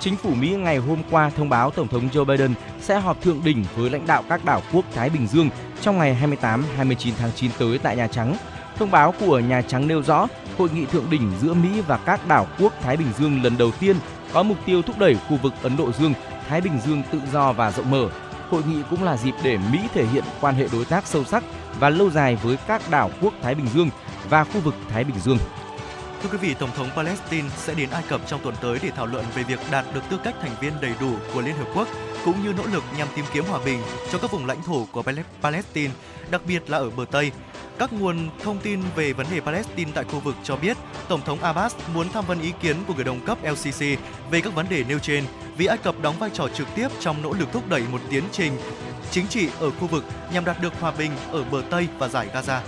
Chính phủ Mỹ ngày hôm qua thông báo Tổng thống Joe Biden sẽ họp thượng đỉnh với lãnh đạo các đảo quốc Thái Bình Dương trong ngày 28-29 tháng 9 tới tại Nhà Trắng. Thông báo của Nhà Trắng nêu rõ, hội nghị thượng đỉnh giữa Mỹ và các đảo quốc Thái Bình Dương lần đầu tiên có mục tiêu thúc đẩy khu vực Ấn Độ Dương, Thái Bình Dương tự do và rộng mở. Hội nghị cũng là dịp để Mỹ thể hiện quan hệ đối tác sâu sắc và lâu dài với các đảo quốc Thái Bình Dương và khu vực Thái Bình Dương. Thưa quý vị, Tổng thống Palestine sẽ đến Ai Cập trong tuần tới để thảo luận về việc đạt được tư cách thành viên đầy đủ của Liên Hợp Quốc cũng như nỗ lực nhằm tìm kiếm hòa bình cho các vùng lãnh thổ của Palestine, đặc biệt là ở bờ Tây. Các nguồn thông tin về vấn đề Palestine tại khu vực cho biết Tổng thống Abbas muốn tham vấn ý kiến của người đồng cấp LCC về các vấn đề nêu trên vì Ai Cập đóng vai trò trực tiếp trong nỗ lực thúc đẩy một tiến trình chính trị ở khu vực nhằm đạt được hòa bình ở bờ Tây và giải Gaza.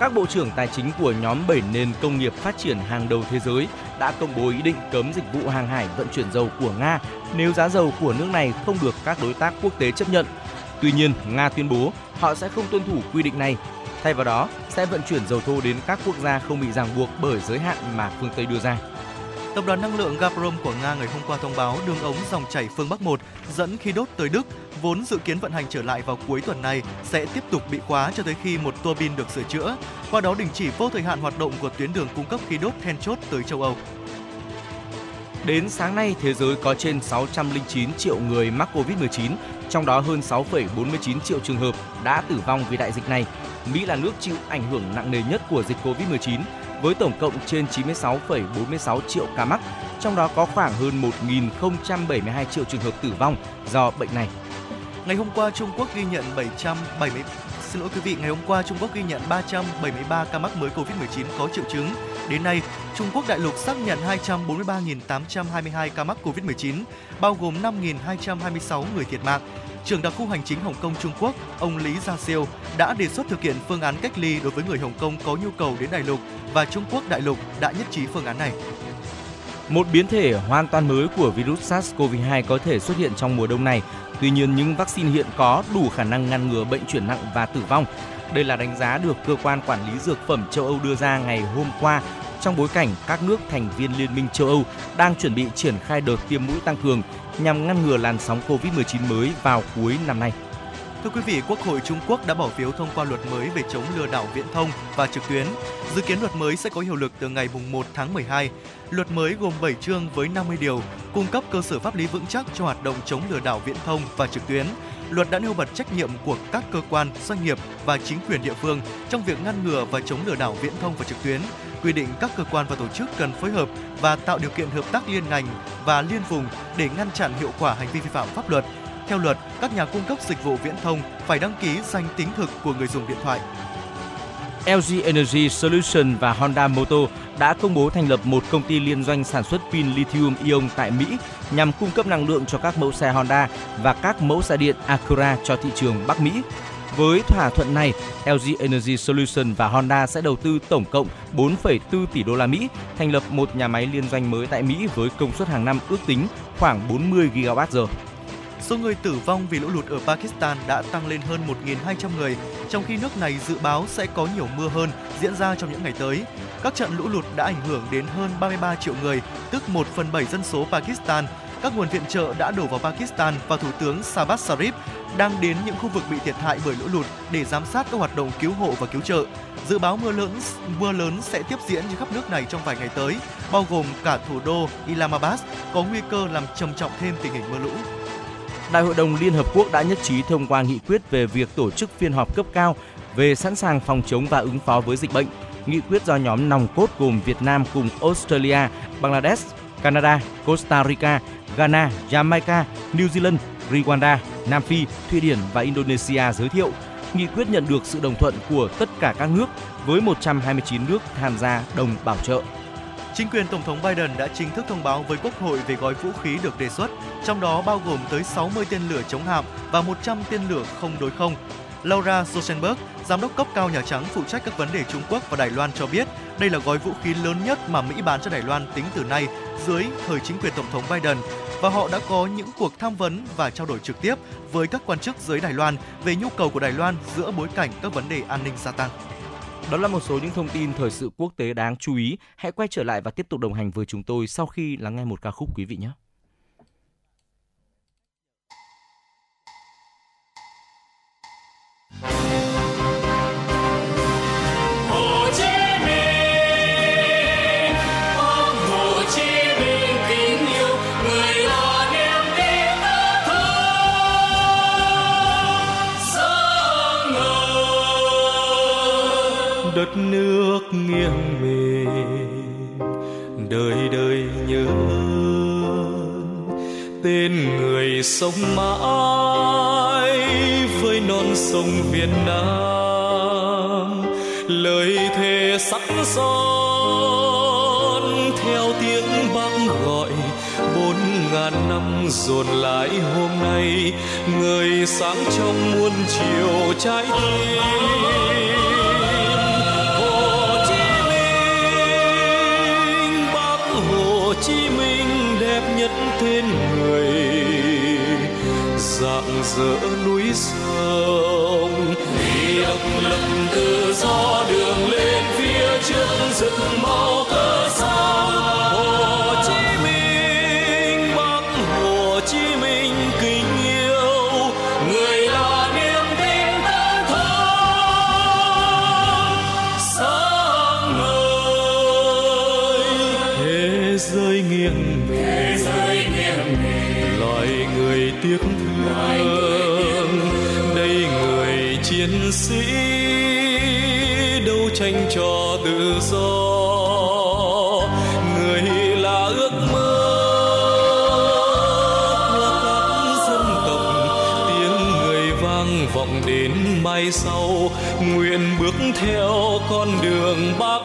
Các bộ trưởng tài chính của nhóm 7 nền công nghiệp phát triển hàng đầu thế giới đã công bố ý định cấm dịch vụ hàng hải vận chuyển dầu của Nga nếu giá dầu của nước này không được các đối tác quốc tế chấp nhận. Tuy nhiên, Nga tuyên bố họ sẽ không tuân thủ quy định này. Thay vào đó, sẽ vận chuyển dầu thô đến các quốc gia không bị ràng buộc bởi giới hạn mà phương Tây đưa ra. Tập đoàn năng lượng Gazprom của Nga ngày hôm qua thông báo đường ống dòng chảy phương Bắc 1 dẫn khí đốt tới Đức vốn dự kiến vận hành trở lại vào cuối tuần này sẽ tiếp tục bị khóa cho tới khi một tua bin được sửa chữa, qua đó đình chỉ vô thời hạn hoạt động của tuyến đường cung cấp khí đốt then chốt tới châu Âu. Đến sáng nay, thế giới có trên 609 triệu người mắc COVID-19, trong đó hơn 6,49 triệu trường hợp đã tử vong vì đại dịch này. Mỹ là nước chịu ảnh hưởng nặng nề nhất của dịch COVID-19 với tổng cộng trên 96,46 triệu ca mắc, trong đó có khoảng hơn 1.072 triệu trường hợp tử vong do bệnh này. Ngày hôm qua, Trung Quốc ghi nhận 770 Xin lỗi quý vị, ngày hôm qua Trung Quốc ghi nhận 373 ca mắc mới Covid-19 có triệu chứng. Đến nay, Trung Quốc đại lục xác nhận 243.822 ca mắc Covid-19, bao gồm 5.226 người thiệt mạng. Trưởng đặc khu hành chính Hồng Kông Trung Quốc, ông Lý Gia Siêu đã đề xuất thực hiện phương án cách ly đối với người Hồng Kông có nhu cầu đến đại lục và Trung Quốc đại lục đã nhất trí phương án này. Một biến thể hoàn toàn mới của virus SARS-CoV-2 có thể xuất hiện trong mùa đông này. Tuy nhiên, những vaccine hiện có đủ khả năng ngăn ngừa bệnh chuyển nặng và tử vong. Đây là đánh giá được cơ quan quản lý dược phẩm châu Âu đưa ra ngày hôm qua trong bối cảnh các nước thành viên Liên minh châu Âu đang chuẩn bị triển khai đợt tiêm mũi tăng cường nhằm ngăn ngừa làn sóng COVID-19 mới vào cuối năm nay. Thưa quý vị, Quốc hội Trung Quốc đã bỏ phiếu thông qua luật mới về chống lừa đảo viễn thông và trực tuyến. Dự kiến luật mới sẽ có hiệu lực từ ngày 1 tháng 12. Luật mới gồm 7 chương với 50 điều, cung cấp cơ sở pháp lý vững chắc cho hoạt động chống lừa đảo viễn thông và trực tuyến. Luật đã nêu bật trách nhiệm của các cơ quan, doanh nghiệp và chính quyền địa phương trong việc ngăn ngừa và chống lừa đảo viễn thông và trực tuyến, quy định các cơ quan và tổ chức cần phối hợp và tạo điều kiện hợp tác liên ngành và liên vùng để ngăn chặn hiệu quả hành vi vi phạm pháp luật. Theo luật, các nhà cung cấp dịch vụ viễn thông phải đăng ký danh tính thực của người dùng điện thoại. LG Energy Solution và Honda Motor đã công bố thành lập một công ty liên doanh sản xuất pin lithium ion tại Mỹ nhằm cung cấp năng lượng cho các mẫu xe Honda và các mẫu xe điện Acura cho thị trường Bắc Mỹ. Với thỏa thuận này, LG Energy Solution và Honda sẽ đầu tư tổng cộng 4,4 tỷ đô la Mỹ thành lập một nhà máy liên doanh mới tại Mỹ với công suất hàng năm ước tính khoảng 40 GWh. Số người tử vong vì lũ lụt ở Pakistan đã tăng lên hơn 1.200 người, trong khi nước này dự báo sẽ có nhiều mưa hơn diễn ra trong những ngày tới. Các trận lũ lụt đã ảnh hưởng đến hơn 33 triệu người, tức 1 phần 7 dân số Pakistan. Các nguồn viện trợ đã đổ vào Pakistan và Thủ tướng Sabah Sharif đang đến những khu vực bị thiệt hại bởi lũ lụt để giám sát các hoạt động cứu hộ và cứu trợ. Dự báo mưa lớn mưa lớn sẽ tiếp diễn trên khắp nước này trong vài ngày tới, bao gồm cả thủ đô Islamabad có nguy cơ làm trầm trọng thêm tình hình mưa lũ. Đại hội đồng Liên Hợp Quốc đã nhất trí thông qua nghị quyết về việc tổ chức phiên họp cấp cao về sẵn sàng phòng chống và ứng phó với dịch bệnh. Nghị quyết do nhóm nòng cốt gồm Việt Nam cùng Australia, Bangladesh, Canada, Costa Rica, Ghana, Jamaica, New Zealand, Rwanda, Nam Phi, Thụy Điển và Indonesia giới thiệu. Nghị quyết nhận được sự đồng thuận của tất cả các nước với 129 nước tham gia đồng bảo trợ. Chính quyền Tổng thống Biden đã chính thức thông báo với Quốc hội về gói vũ khí được đề xuất, trong đó bao gồm tới 60 tên lửa chống hạm và 100 tên lửa không đối không. Laura Rosenberg, giám đốc cấp cao Nhà Trắng phụ trách các vấn đề Trung Quốc và Đài Loan cho biết, đây là gói vũ khí lớn nhất mà Mỹ bán cho Đài Loan tính từ nay dưới thời chính quyền Tổng thống Biden và họ đã có những cuộc tham vấn và trao đổi trực tiếp với các quan chức dưới Đài Loan về nhu cầu của Đài Loan giữa bối cảnh các vấn đề an ninh gia tăng. Đó là một số những thông tin thời sự quốc tế đáng chú ý. Hãy quay trở lại và tiếp tục đồng hành với chúng tôi sau khi lắng nghe một ca khúc quý vị nhé. Hồ đất nước nghiêng mềm đời đời nhớ tên người sống mãi với non sông Việt Nam. Lời thề sắt son theo tiếng bác gọi, bốn ngàn năm dồn lại hôm nay, người sáng trong muôn chiều trái tim. Nhất tên người. Dạng dỡ núi sông Vì độc lập tự do đường lên phía trước rực màu cờ. Cho tự do. Người là ước mơ của các dân tộc. Tiếng người vang vọng đến mai sau. Nguyện bước theo con đường bác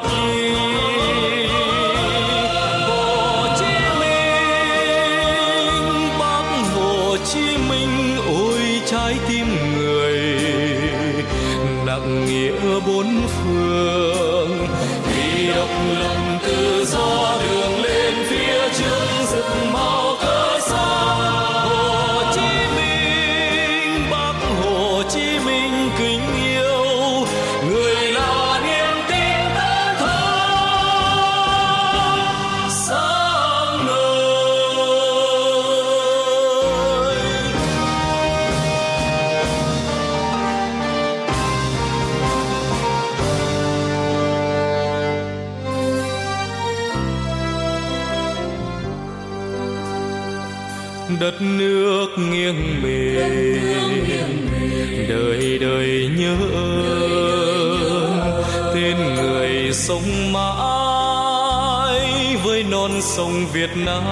sông Việt Nam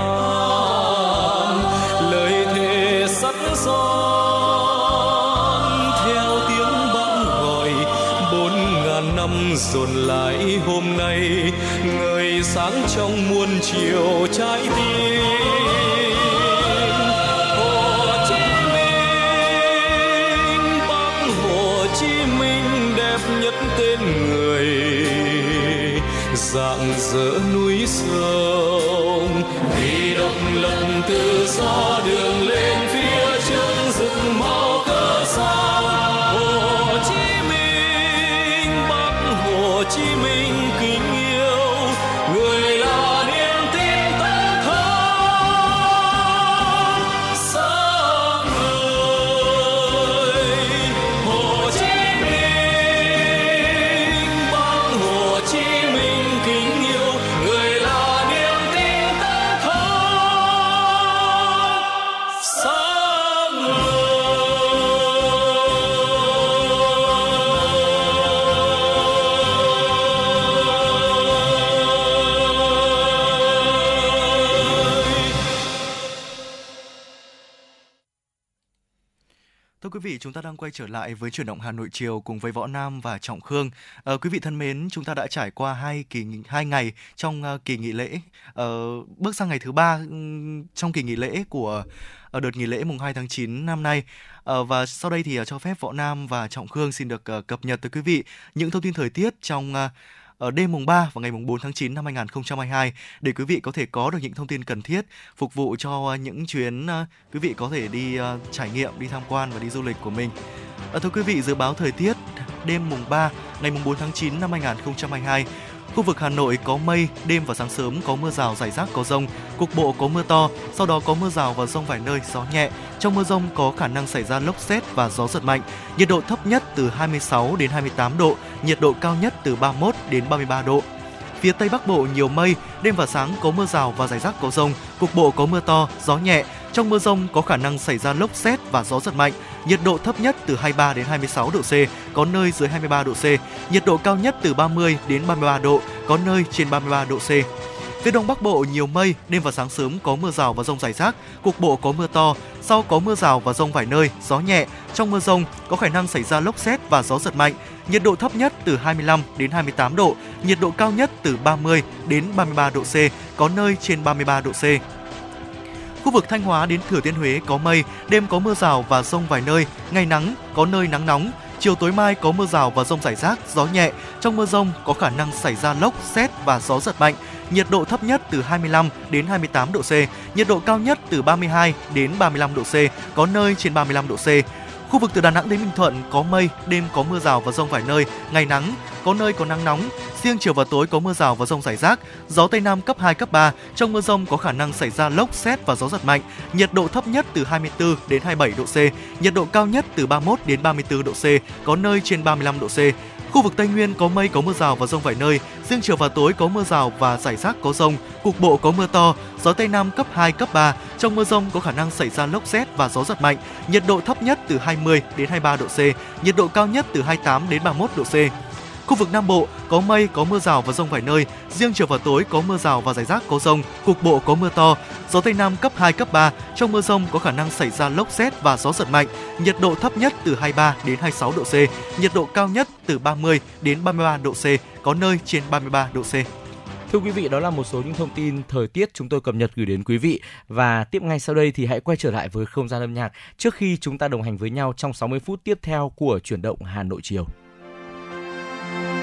lời thề sắt son theo tiếng bão gọi bốn ngàn năm dồn lại hôm nay người sáng trong muôn chiều trái tim. Bác Hồ Chí Minh đẹp nhất tên người, dạng dỡ núi sông. Vì độc lập tự do đường lên phía vị, chúng ta đang quay trở lại với chuyển động Hà Nội chiều cùng với Võ Nam và Trọng Khương. À, quý vị thân mến, chúng ta đã trải qua hai kỳ hai ngày trong uh, kỳ nghỉ lễ, Ờ, bước sang ngày thứ ba ừ, trong kỳ nghỉ lễ của ở đợt nghỉ lễ mùng 2 tháng 9 năm nay. Và sau đây thì cho phép Võ Nam và Trọng Khương xin được cập nhật tới quý vị những thông tin thời tiết trong ở đêm mùng 3 và ngày mùng 4 tháng 9 năm 2022 để quý vị có thể có được những thông tin cần thiết phục vụ cho ờ, những chuyến ờ, quý vị có thể đi ờ, trải nghiệm, đi tham quan và đi du lịch của mình. Thưa quý vị, dự báo thời tiết đêm mùng 3 ngày mùng 4 tháng 9 năm 2022 Khu vực Hà Nội có mây, đêm và sáng sớm có mưa rào rải rác có rông, cục bộ có mưa to, sau đó có mưa rào và rông vài nơi, gió nhẹ. Trong mưa rông có khả năng xảy ra lốc xét và gió giật mạnh. Nhiệt độ thấp nhất từ 26 đến 28 độ, nhiệt độ cao nhất từ 31 đến 33 độ. Phía Tây Bắc Bộ nhiều mây, đêm và sáng có mưa rào và rải rác có rông, cục bộ có mưa to, gió nhẹ. Trong mưa rông có khả năng xảy ra lốc xét và gió giật mạnh. Nhiệt độ thấp nhất từ 23 đến 26 độ C, có nơi dưới 23 độ C. Nhiệt độ cao nhất từ 30 đến 33 độ, có nơi trên 33 độ C. Phía Đông Bắc Bộ nhiều mây, đêm và sáng sớm có mưa rào và rông rải rác, cục bộ có mưa to, sau có mưa rào và rông vài nơi, gió nhẹ. Trong mưa rông có khả năng xảy ra lốc xét và gió giật mạnh. Nhiệt độ thấp nhất từ 25 đến 28 độ, nhiệt độ cao nhất từ 30 đến 33 độ C, có nơi trên 33 độ C. Khu vực Thanh Hóa đến Thừa Thiên Huế có mây, đêm có mưa rào và rông vài nơi, ngày nắng, có nơi nắng nóng, chiều tối mai có mưa rào và rông rải rác, gió nhẹ. Trong mưa rông có khả năng xảy ra lốc, xét và gió giật mạnh. Nhiệt độ thấp nhất từ 25 đến 28 độ C, nhiệt độ cao nhất từ 32 đến 35 độ C, có nơi trên 35 độ C. Khu vực từ Đà Nẵng đến Bình Thuận có mây, đêm có mưa rào và rông vài nơi, ngày nắng, có nơi có nắng nóng, riêng chiều và tối có mưa rào và rông rải rác, gió Tây Nam cấp 2, cấp 3, trong mưa rông có khả năng xảy ra lốc, xét và gió giật mạnh, nhiệt độ thấp nhất từ 24 đến 27 độ C, nhiệt độ cao nhất từ 31 đến 34 độ C, có nơi trên 35 độ C. Khu vực Tây Nguyên có mây có mưa rào và rông vài nơi, riêng chiều và tối có mưa rào và rải rác có rông, cục bộ có mưa to, gió Tây Nam cấp 2, cấp 3. Trong mưa rông có khả năng xảy ra lốc xét và gió giật mạnh, nhiệt độ thấp nhất từ 20 đến 23 độ C, nhiệt độ cao nhất từ 28 đến 31 độ C. Khu vực Nam Bộ có mây, có mưa rào và rông vài nơi. Riêng chiều và tối có mưa rào và rải rác có rông, cục bộ có mưa to. Gió Tây Nam cấp 2, cấp 3. Trong mưa rông có khả năng xảy ra lốc xét và gió giật mạnh. Nhiệt độ thấp nhất từ 23 đến 26 độ C. Nhiệt độ cao nhất từ 30 đến 33 độ C. Có nơi trên 33 độ C. Thưa quý vị, đó là một số những thông tin thời tiết chúng tôi cập nhật gửi đến quý vị và tiếp ngay sau đây thì hãy quay trở lại với không gian âm nhạc trước khi chúng ta đồng hành với nhau trong 60 phút tiếp theo của chuyển động Hà Nội chiều gió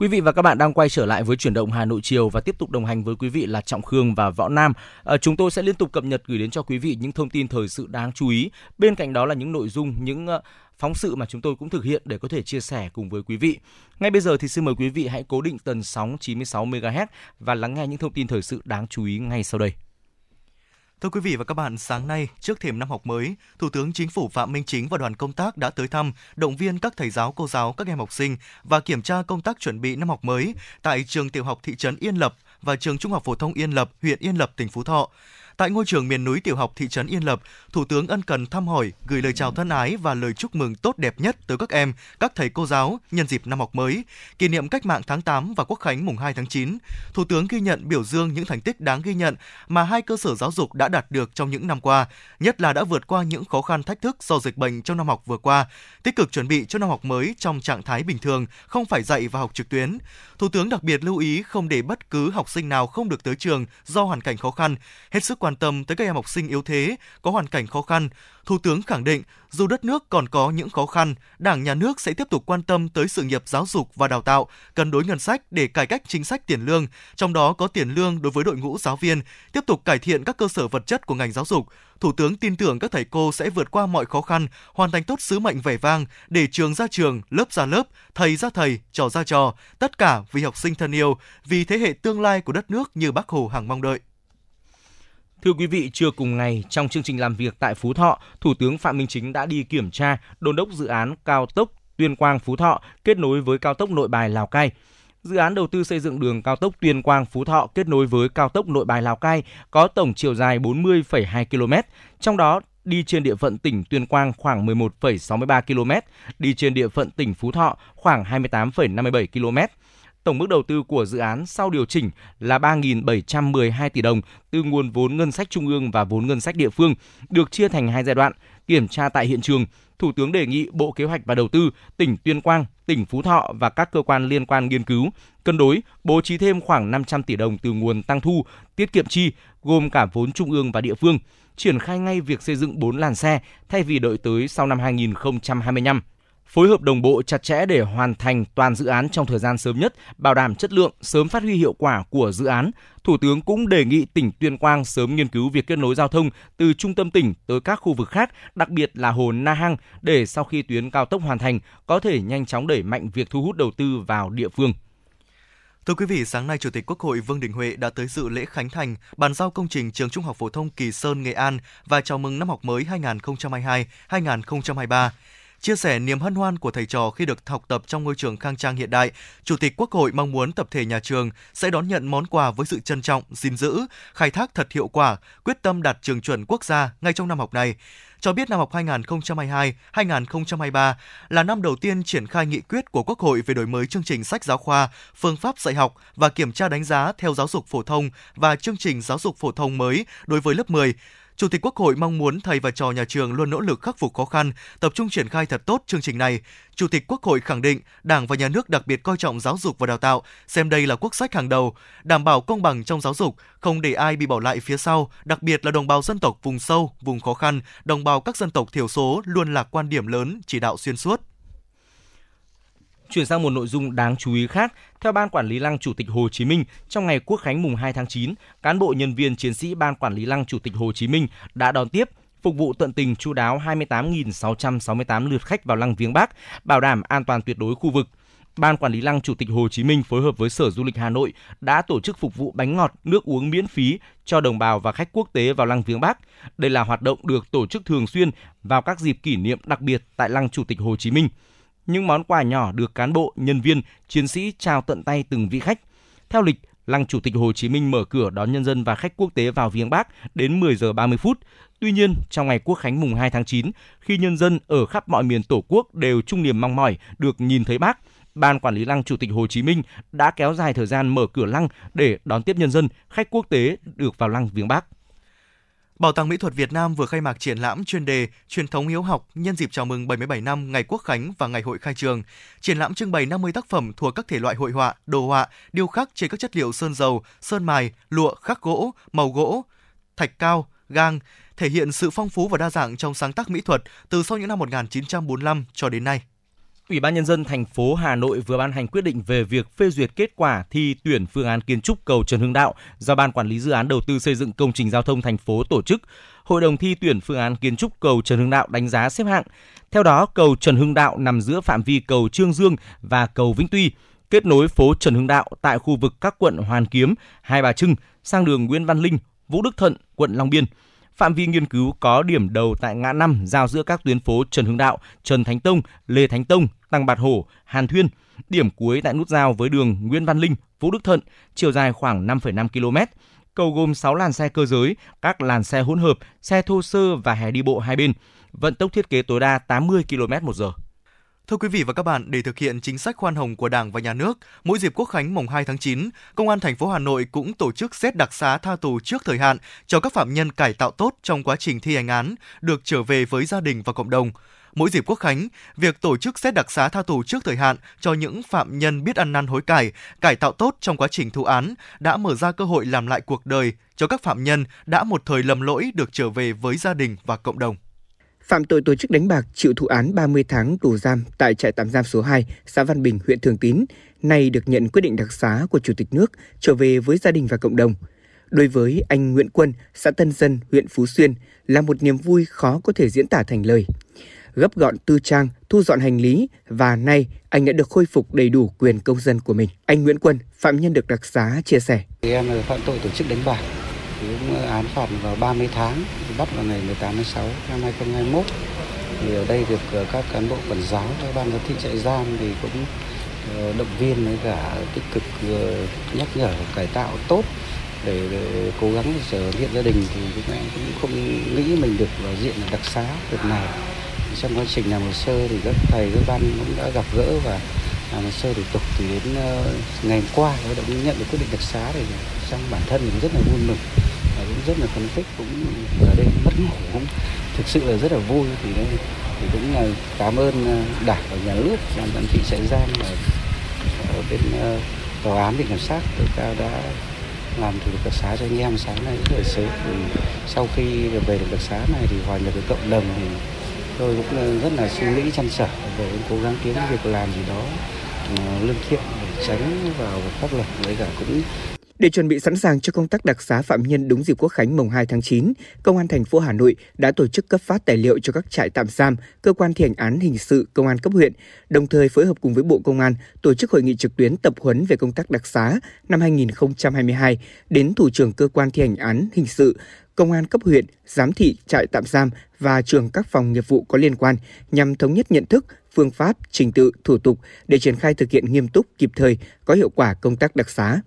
Quý vị và các bạn đang quay trở lại với chuyển động Hà Nội chiều và tiếp tục đồng hành với quý vị là Trọng Khương và Võ Nam. À, chúng tôi sẽ liên tục cập nhật gửi đến cho quý vị những thông tin thời sự đáng chú ý. Bên cạnh đó là những nội dung, những uh, phóng sự mà chúng tôi cũng thực hiện để có thể chia sẻ cùng với quý vị. Ngay bây giờ thì xin mời quý vị hãy cố định tần sóng 96 MHz và lắng nghe những thông tin thời sự đáng chú ý ngay sau đây. Thưa quý vị và các bạn, sáng nay, trước thềm năm học mới, Thủ tướng Chính phủ Phạm Minh Chính và đoàn công tác đã tới thăm, động viên các thầy giáo, cô giáo, các em học sinh và kiểm tra công tác chuẩn bị năm học mới tại trường tiểu học thị trấn Yên Lập và trường Trung học phổ thông Yên Lập, huyện Yên Lập, tỉnh Phú Thọ. Tại ngôi trường miền núi tiểu học thị trấn Yên Lập, Thủ tướng ân cần thăm hỏi, gửi lời chào thân ái và lời chúc mừng tốt đẹp nhất tới các em, các thầy cô giáo nhân dịp năm học mới, kỷ niệm cách mạng tháng 8 và quốc khánh mùng 2 tháng 9. Thủ tướng ghi nhận biểu dương những thành tích đáng ghi nhận mà hai cơ sở giáo dục đã đạt được trong những năm qua, nhất là đã vượt qua những khó khăn thách thức do dịch bệnh trong năm học vừa qua, tích cực chuẩn bị cho năm học mới trong trạng thái bình thường, không phải dạy và học trực tuyến. Thủ tướng đặc biệt lưu ý không để bất cứ học sinh nào không được tới trường do hoàn cảnh khó khăn, hết sức quan quan tâm tới các em học sinh yếu thế, có hoàn cảnh khó khăn. Thủ tướng khẳng định, dù đất nước còn có những khó khăn, Đảng, Nhà nước sẽ tiếp tục quan tâm tới sự nghiệp giáo dục và đào tạo, cân đối ngân sách để cải cách chính sách tiền lương, trong đó có tiền lương đối với đội ngũ giáo viên, tiếp tục cải thiện các cơ sở vật chất của ngành giáo dục. Thủ tướng tin tưởng các thầy cô sẽ vượt qua mọi khó khăn, hoàn thành tốt sứ mệnh vẻ vang để trường ra trường, lớp ra lớp, thầy ra thầy, trò ra trò, tất cả vì học sinh thân yêu, vì thế hệ tương lai của đất nước như Bác Hồ hằng mong đợi. Thưa quý vị, trưa cùng ngày trong chương trình làm việc tại Phú Thọ, Thủ tướng Phạm Minh Chính đã đi kiểm tra, đôn đốc dự án cao tốc Tuyên Quang Phú Thọ kết nối với cao tốc Nội Bài Lào Cai. Dự án đầu tư xây dựng đường cao tốc Tuyên Quang Phú Thọ kết nối với cao tốc Nội Bài Lào Cai có tổng chiều dài 40,2 km, trong đó đi trên địa phận tỉnh Tuyên Quang khoảng 11,63 km, đi trên địa phận tỉnh Phú Thọ khoảng 28,57 km. Tổng mức đầu tư của dự án sau điều chỉnh là 3.712 tỷ đồng từ nguồn vốn ngân sách trung ương và vốn ngân sách địa phương, được chia thành hai giai đoạn. Kiểm tra tại hiện trường, Thủ tướng đề nghị Bộ Kế hoạch và Đầu tư, tỉnh Tuyên Quang, tỉnh Phú Thọ và các cơ quan liên quan nghiên cứu, cân đối, bố trí thêm khoảng 500 tỷ đồng từ nguồn tăng thu, tiết kiệm chi, gồm cả vốn trung ương và địa phương, triển khai ngay việc xây dựng 4 làn xe thay vì đợi tới sau năm 2025 phối hợp đồng bộ chặt chẽ để hoàn thành toàn dự án trong thời gian sớm nhất, bảo đảm chất lượng, sớm phát huy hiệu quả của dự án. Thủ tướng cũng đề nghị tỉnh Tuyên Quang sớm nghiên cứu việc kết nối giao thông từ trung tâm tỉnh tới các khu vực khác, đặc biệt là hồ Na Hang để sau khi tuyến cao tốc hoàn thành có thể nhanh chóng đẩy mạnh việc thu hút đầu tư vào địa phương. Thưa quý vị, sáng nay Chủ tịch Quốc hội Vương Đình Huệ đã tới dự lễ khánh thành, bàn giao công trình trường Trung học phổ thông Kỳ Sơn, Nghệ An và chào mừng năm học mới 2022-2023. Chia sẻ niềm hân hoan của thầy trò khi được học tập trong ngôi trường khang trang hiện đại, Chủ tịch Quốc hội mong muốn tập thể nhà trường sẽ đón nhận món quà với sự trân trọng, gìn giữ, khai thác thật hiệu quả, quyết tâm đạt trường chuẩn quốc gia ngay trong năm học này. Cho biết năm học 2022-2023 là năm đầu tiên triển khai nghị quyết của Quốc hội về đổi mới chương trình sách giáo khoa, phương pháp dạy học và kiểm tra đánh giá theo giáo dục phổ thông và chương trình giáo dục phổ thông mới đối với lớp 10 Chủ tịch Quốc hội mong muốn thầy và trò nhà trường luôn nỗ lực khắc phục khó khăn, tập trung triển khai thật tốt chương trình này. Chủ tịch Quốc hội khẳng định Đảng và Nhà nước đặc biệt coi trọng giáo dục và đào tạo, xem đây là quốc sách hàng đầu, đảm bảo công bằng trong giáo dục, không để ai bị bỏ lại phía sau, đặc biệt là đồng bào dân tộc vùng sâu, vùng khó khăn, đồng bào các dân tộc thiểu số luôn là quan điểm lớn chỉ đạo xuyên suốt. Chuyển sang một nội dung đáng chú ý khác, theo Ban Quản lý Lăng Chủ tịch Hồ Chí Minh, trong ngày Quốc khánh mùng 2 tháng 9, cán bộ nhân viên chiến sĩ Ban Quản lý Lăng Chủ tịch Hồ Chí Minh đã đón tiếp phục vụ tận tình chu đáo 28.668 lượt khách vào lăng viếng Bắc, bảo đảm an toàn tuyệt đối khu vực. Ban Quản lý Lăng Chủ tịch Hồ Chí Minh phối hợp với Sở Du lịch Hà Nội đã tổ chức phục vụ bánh ngọt, nước uống miễn phí cho đồng bào và khách quốc tế vào Lăng Viếng Bắc. Đây là hoạt động được tổ chức thường xuyên vào các dịp kỷ niệm đặc biệt tại Lăng Chủ tịch Hồ Chí Minh – những món quà nhỏ được cán bộ, nhân viên, chiến sĩ trao tận tay từng vị khách. Theo lịch, Lăng Chủ tịch Hồ Chí Minh mở cửa đón nhân dân và khách quốc tế vào viếng Bác đến 10 giờ 30 phút. Tuy nhiên, trong ngày Quốc khánh mùng 2 tháng 9, khi nhân dân ở khắp mọi miền Tổ quốc đều chung niềm mong mỏi được nhìn thấy Bác, Ban Quản lý Lăng Chủ tịch Hồ Chí Minh đã kéo dài thời gian mở cửa lăng để đón tiếp nhân dân, khách quốc tế được vào lăng viếng Bác. Bảo tàng Mỹ thuật Việt Nam vừa khai mạc triển lãm chuyên đề Truyền thống hiếu học nhân dịp chào mừng 77 năm Ngày Quốc khánh và Ngày hội khai trường. Triển lãm trưng bày 50 tác phẩm thuộc các thể loại hội họa, đồ họa, điêu khắc trên các chất liệu sơn dầu, sơn mài, lụa, khắc gỗ, màu gỗ, thạch cao, gang, thể hiện sự phong phú và đa dạng trong sáng tác mỹ thuật từ sau những năm 1945 cho đến nay. Ủy ban nhân dân thành phố Hà Nội vừa ban hành quyết định về việc phê duyệt kết quả thi tuyển phương án kiến trúc cầu Trần Hưng Đạo do ban quản lý dự án đầu tư xây dựng công trình giao thông thành phố tổ chức. Hội đồng thi tuyển phương án kiến trúc cầu Trần Hưng Đạo đánh giá xếp hạng. Theo đó, cầu Trần Hưng Đạo nằm giữa phạm vi cầu Trương Dương và cầu Vĩnh Tuy, kết nối phố Trần Hưng Đạo tại khu vực các quận Hoàn Kiếm, Hai Bà Trưng sang đường Nguyễn Văn Linh, Vũ Đức Thận, quận Long Biên. Phạm vi nghiên cứu có điểm đầu tại ngã năm giao giữa các tuyến phố Trần Hưng Đạo, Trần Thánh Tông, Lê Thánh Tông, Tăng Bạt Hổ, Hàn Thuyên. Điểm cuối tại nút giao với đường Nguyễn Văn Linh, Vũ Đức Thận, chiều dài khoảng 5,5 km. Cầu gồm 6 làn xe cơ giới, các làn xe hỗn hợp, xe thô sơ và hè đi bộ hai bên. Vận tốc thiết kế tối đa 80 km một giờ. Thưa quý vị và các bạn, để thực hiện chính sách khoan hồng của Đảng và Nhà nước, mỗi dịp Quốc khánh mùng 2 tháng 9, Công an thành phố Hà Nội cũng tổ chức xét đặc xá tha tù trước thời hạn cho các phạm nhân cải tạo tốt trong quá trình thi hành án, được trở về với gia đình và cộng đồng. Mỗi dịp Quốc khánh, việc tổ chức xét đặc xá tha tù trước thời hạn cho những phạm nhân biết ăn năn hối cải, cải tạo tốt trong quá trình thụ án đã mở ra cơ hội làm lại cuộc đời cho các phạm nhân đã một thời lầm lỗi được trở về với gia đình và cộng đồng phạm tội tổ chức đánh bạc chịu thụ án 30 tháng tù giam tại trại tạm giam số 2, xã Văn Bình, huyện Thường Tín, nay được nhận quyết định đặc xá của Chủ tịch nước trở về với gia đình và cộng đồng. Đối với anh Nguyễn Quân, xã Tân Dân, huyện Phú Xuyên là một niềm vui khó có thể diễn tả thành lời. Gấp gọn tư trang, thu dọn hành lý và nay anh đã được khôi phục đầy đủ quyền công dân của mình. Anh Nguyễn Quân, phạm nhân được đặc xá chia sẻ. Em phạm tội tổ chức đánh bạc, cũng án phạt vào 30 tháng, bắt vào ngày 18 tháng 6 năm 2021. Thì ở đây được ờ, các cán bộ quản giáo, các ban giám thị trại giam thì cũng ờ, động viên với cả tích cực ờ, nhắc nhở cải tạo tốt để, để cố gắng trở hiện gia đình. Thì chúng em cũng không nghĩ mình được vào diện đặc xá việc này. Trong quá trình làm hồ sơ thì các thầy các ban cũng đã gặp gỡ và làm hồ sơ thủ tục thì đến ngày hôm qua đã nhận được quyết định đặc xá thì trong bản thân mình rất là vui mừng rất là phấn khích, cũng ở đây mất ngủ cũng thực sự là rất là vui. Thì đây, thì cũng là cảm ơn ờ, đảng và nhà nước, ban giám thị trại giam và ở bên ờ, tòa án viện kiểm sát tối cao ờ, đã làm thủ tục đặc xá cho anh em sáng nay rất là sớm. Thì sau khi được về được đặc xá này thì hòa nhập với cộng đồng thì tôi cũng rất là suy nghĩ chăn trở về cố gắng kiếm việc làm gì đó lương thiện để tránh vào pháp luật, với cả cũng để chuẩn bị sẵn sàng cho công tác đặc xá phạm nhân đúng dịp Quốc khánh mùng 2 tháng 9, Công an thành phố Hà Nội đã tổ chức cấp phát tài liệu cho các trại tạm giam, cơ quan thi hành án hình sự, công an cấp huyện, đồng thời phối hợp cùng với Bộ Công an tổ chức hội nghị trực tuyến tập huấn về công tác đặc xá năm 2022 đến thủ trưởng cơ quan thi hành án hình sự, công an cấp huyện, giám thị trại tạm giam và trường các phòng nghiệp vụ có liên quan nhằm thống nhất nhận thức, phương pháp, trình tự, thủ tục để triển khai thực hiện nghiêm túc, kịp thời, có hiệu quả công tác đặc xá.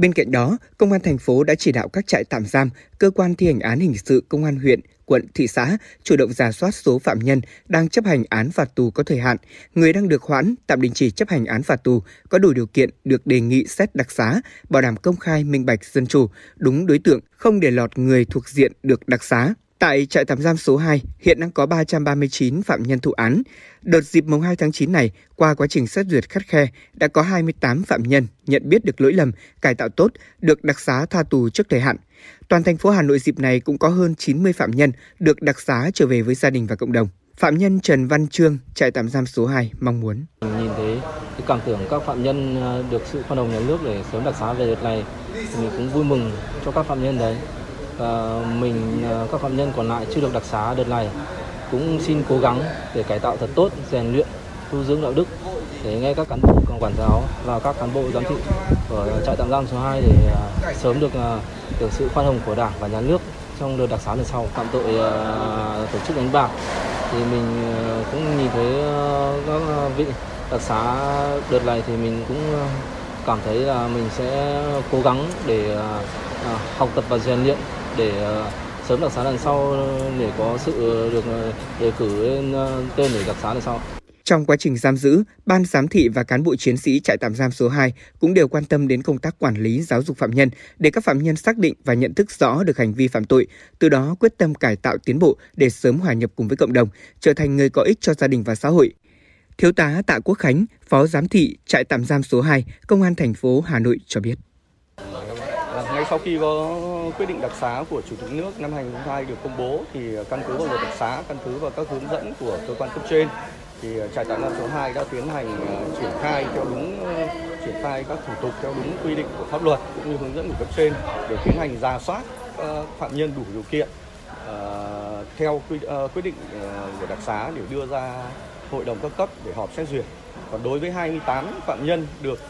Bên cạnh đó, Công an thành phố đã chỉ đạo các trại tạm giam, cơ quan thi hành án hình sự công an huyện, quận, thị xã chủ động giả soát số phạm nhân đang chấp hành án phạt tù có thời hạn, người đang được hoãn, tạm đình chỉ chấp hành án phạt tù có đủ điều kiện được đề nghị xét đặc xá, bảo đảm công khai, minh bạch, dân chủ, đúng đối tượng, không để lọt người thuộc diện được đặc xá. Tại trại tạm giam số 2, hiện đang có 339 phạm nhân thụ án. Đợt dịp mùng 2 tháng 9 này, qua quá trình xét duyệt khắt khe, đã có 28 phạm nhân nhận biết được lỗi lầm, cải tạo tốt, được đặc xá tha tù trước thời hạn. Toàn thành phố Hà Nội dịp này cũng có hơn 90 phạm nhân được đặc xá trở về với gia đình và cộng đồng. Phạm nhân Trần Văn Trương, trại tạm giam số 2 mong muốn. Nhìn thấy cái cảm tưởng các phạm nhân ờ, được sự khoan hồng nhà nước để sớm đặc xá về đợt này, thì mình cũng vui mừng cho các phạm nhân đấy Ờ, mình ờ, các phạm nhân còn lại chưa được đặc xá đợt này cũng xin cố gắng để cải tạo thật tốt, rèn luyện, tu dưỡng đạo đức để nghe các cán bộ quản giáo và các cán bộ giám thị ở trại tạm giam số 2 để ờ, sớm được được sự khoan hồng của Đảng và Nhà nước trong đợt đặc xá lần sau. Phạm tội tổ chức đánh bạc thì mình cũng nhìn thấy các vị đặc xá đợt này thì mình cũng cảm thấy là mình sẽ cố gắng để học tập và rèn luyện để ờ, sớm đặc xá lần sau để có sự ờ, được ờ, đề cử lên tên để đặc xá lần sau. Trong quá trình giam giữ, ban giám thị và cán bộ chiến sĩ trại tạm giam số 2 cũng đều quan tâm đến công tác quản lý giáo dục phạm nhân để các phạm nhân xác định và nhận thức rõ được hành vi phạm tội, từ đó quyết tâm cải tạo tiến bộ để sớm hòa nhập cùng với cộng đồng, trở thành người có ích cho gia đình và xã hội. Thiếu tá Tạ Quốc Khánh, Phó Giám thị trại tạm giam số 2, Công an thành phố Hà Nội cho biết. Ngay sau khi có quyết định đặc xá của Chủ tịch nước năm 2022 được công bố thì à, căn cứ vào luật đặc xá, căn cứ vào các hướng dẫn của cơ quan cấp trên thì à, trại tạm giam số 2 đã tiến hành à, triển khai theo đúng triển khai các thủ tục theo đúng quy định của pháp luật cũng như hướng dẫn của cấp trên để tiến hành ra soát phạm nhân đủ điều kiện theo quy, quyết định của đặc xá để đưa ra hội đồng các cấp để họp xét duyệt. Còn đối với 28 phạm nhân được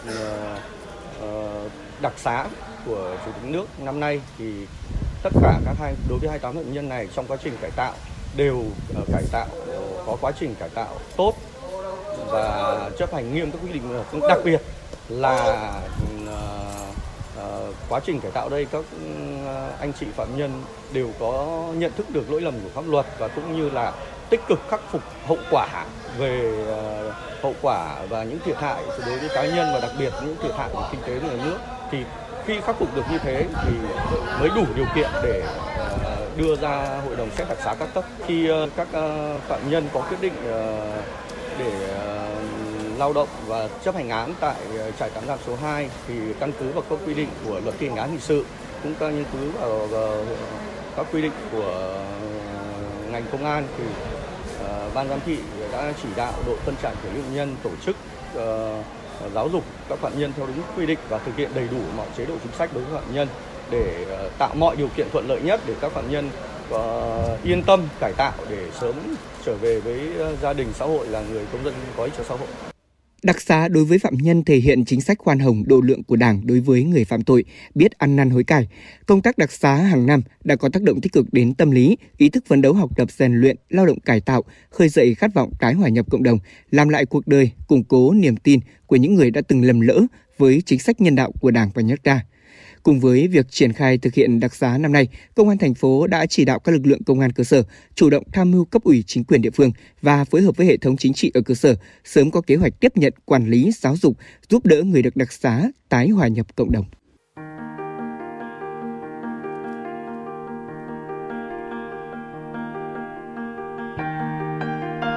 ờ, đặc xá của chủ tịch nước năm nay thì tất cả các hai đối với 28 phạm nhân này trong quá trình cải tạo đều ờ, cải tạo có quá trình cải tạo tốt và chấp hành nghiêm các quy định ờ, đặc biệt là uh, uh, quá trình cải tạo đây các anh chị phạm nhân đều có nhận thức được lỗi lầm của pháp luật và cũng như là tích cực khắc phục hậu quả về uh, hậu quả và những thiệt hại đối với cá nhân và đặc biệt những thiệt hại của kinh tế của nhà nước thì khi khắc phục được như thế thì mới đủ điều kiện để ờ, đưa ra hội đồng xét đặc xá các cấp. Khi ờ, các ờ, phạm nhân có quyết định để lao động và chấp hành án tại trại tạm giam số 2 thì căn cứ vào các quy định của luật thi hành án hình sự cũng căn cứ vào các quy định của ngành công an thì ban giám thị đã chỉ đạo đội phân trại của lưu nhân tổ chức Ờ, giáo dục các phạm nhân theo đúng quy định và thực hiện đầy đủ mọi chế độ chính sách đối với phạm nhân để ờ, tạo mọi điều kiện thuận lợi nhất để các phạm nhân ờ, yên tâm cải tạo để sớm trở về với gia đình xã hội là người công dân có ích cho xã hội. Đặc xá đối với phạm nhân thể hiện chính sách khoan hồng độ lượng của Đảng đối với người phạm tội, biết ăn năn hối cải. Công tác đặc xá hàng năm đã có tác động tích cực đến tâm lý, ý thức phấn đấu học tập rèn luyện, lao động cải tạo, khơi dậy khát vọng tái hòa nhập cộng đồng, làm lại cuộc đời, củng cố niềm tin của những người đã từng lầm lỡ với chính sách nhân đạo của Đảng và nước ta. Cùng với việc triển khai thực hiện đặc xá năm nay, Công an thành phố đã chỉ đạo các lực lượng công an cơ sở chủ động tham mưu cấp ủy chính quyền địa phương và phối hợp với hệ thống chính trị ở cơ sở sớm có kế hoạch tiếp nhận, quản lý, giáo dục, giúp đỡ người được đặc xá tái hòa nhập cộng đồng.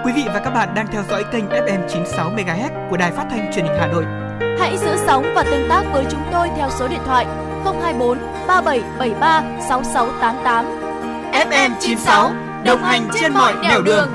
Quý vị và các bạn đang theo dõi kênh FM 96 MHz của đài phát thanh truyền hình Hà Nội. Hãy giữ sóng và tương tác với chúng tôi theo số điện thoại 024 3773 6688. FM 96 đồng hành trên mọi nẻo đường.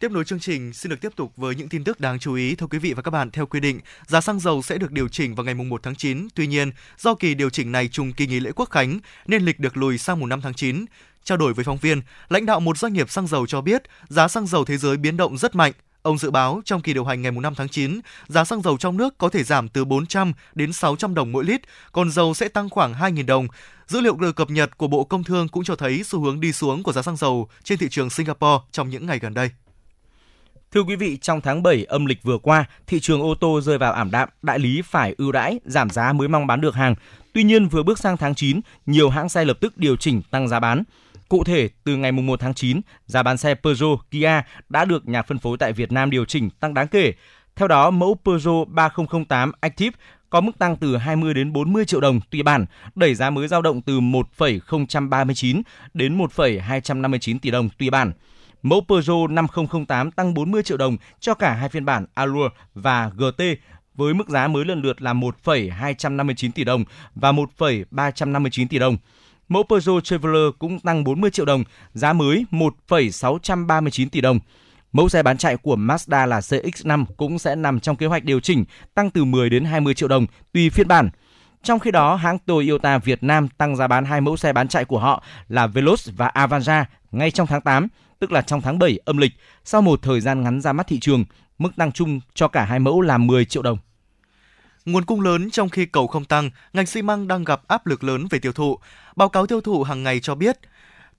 Tiếp nối chương trình, xin được tiếp tục với những tin tức đáng chú ý. Thưa quý vị và các bạn, theo quy định, giá xăng dầu sẽ được điều chỉnh vào ngày 1 tháng 9. Tuy nhiên, do kỳ điều chỉnh này trùng kỳ nghỉ lễ Quốc khánh nên lịch được lùi sang mùng 5 tháng 9. Trao đổi với phóng viên, lãnh đạo một doanh nghiệp xăng dầu cho biết giá xăng dầu thế giới biến động rất mạnh. Ông dự báo trong kỳ điều hành ngày 5 tháng 9, giá xăng dầu trong nước có thể giảm từ 400 đến 600 đồng mỗi lít, còn dầu sẽ tăng khoảng 2.000 đồng. Dữ liệu được cập nhật của Bộ Công Thương cũng cho thấy xu hướng đi xuống của giá xăng dầu trên thị trường Singapore trong những ngày gần đây. Thưa quý vị, trong tháng 7 âm lịch vừa qua, thị trường ô tô rơi vào ảm đạm, đại lý phải ưu đãi, giảm giá mới mong bán được hàng. Tuy nhiên, vừa bước sang tháng 9, nhiều hãng xe lập tức điều chỉnh tăng giá bán. Cụ thể, từ ngày 1 tháng 9, giá bán xe Peugeot, Kia đã được nhà phân phối tại Việt Nam điều chỉnh tăng đáng kể. Theo đó, mẫu Peugeot 3008 Active có mức tăng từ 20 đến 40 triệu đồng tùy bản, đẩy giá mới dao động từ 1,039 đến 1,259 tỷ đồng tùy bản. Mẫu Peugeot 5008 tăng 40 triệu đồng cho cả hai phiên bản Allure và GT với mức giá mới lần lượt là 1,259 tỷ đồng và 1,359 tỷ đồng. Mẫu Peugeot Traveler cũng tăng 40 triệu đồng, giá mới 1,639 tỷ đồng. Mẫu xe bán chạy của Mazda là CX-5 cũng sẽ nằm trong kế hoạch điều chỉnh, tăng từ 10 đến 20 triệu đồng tùy phiên bản. Trong khi đó, hãng Toyota Việt Nam tăng giá bán hai mẫu xe bán chạy của họ là Veloz và Avanza ngay trong tháng 8, tức là trong tháng 7 âm lịch, sau một thời gian ngắn ra mắt thị trường, mức tăng chung cho cả hai mẫu là 10 triệu đồng. Nguồn cung lớn trong khi cầu không tăng, ngành xi măng đang gặp áp lực lớn về tiêu thụ. Báo cáo tiêu thụ hàng ngày cho biết,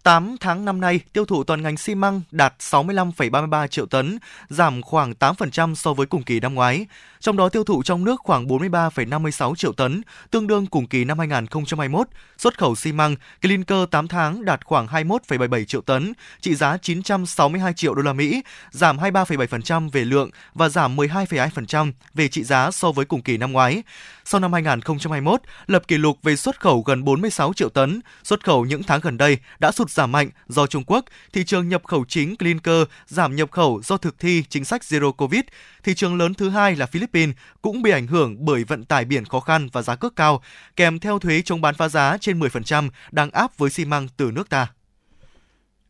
8 tháng năm nay, tiêu thụ toàn ngành xi măng đạt 65,33 triệu tấn, giảm khoảng 8% so với cùng kỳ năm ngoái. Trong đó tiêu thụ trong nước khoảng 43,56 triệu tấn, tương đương cùng kỳ năm 2021. Xuất khẩu xi măng clinker 8 tháng đạt khoảng 21,77 triệu tấn, trị giá 962 triệu đô la Mỹ, giảm 23,7% về lượng và giảm 12,2% về trị giá so với cùng kỳ năm ngoái. Sau năm 2021, lập kỷ lục về xuất khẩu gần 46 triệu tấn, xuất khẩu những tháng gần đây đã sụt được giảm mạnh do Trung Quốc, thị trường nhập khẩu chính Clinker giảm nhập khẩu do thực thi chính sách Zero Covid. Thị trường lớn thứ hai là Philippines cũng bị ảnh hưởng bởi vận tải biển khó khăn và giá cước cao, kèm theo thuế chống bán phá giá trên 10% đang áp với xi măng từ nước ta.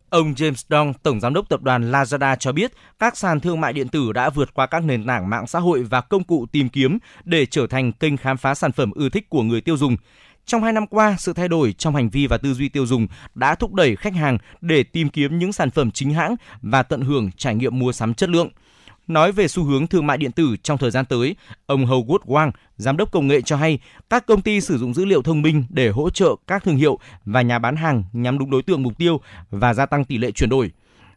Ông James Dong, Tổng Giám đốc Tập đoàn Lazada cho biết các sàn thương mại điện tử đã vượt qua các nền tảng mạng xã hội và công cụ tìm kiếm để trở thành kênh khám phá sản phẩm ưa thích của người tiêu dùng. Trong hai năm qua, sự thay đổi trong hành vi và tư duy tiêu dùng đã thúc đẩy khách hàng để tìm kiếm những sản phẩm chính hãng và tận hưởng trải nghiệm mua sắm chất lượng. Nói về xu hướng thương mại điện tử trong thời gian tới, ông Howard Wang, giám đốc công nghệ cho hay các công ty sử dụng dữ liệu thông minh để hỗ trợ các thương hiệu và nhà bán hàng nhắm đúng đối tượng mục tiêu và gia tăng tỷ lệ chuyển đổi.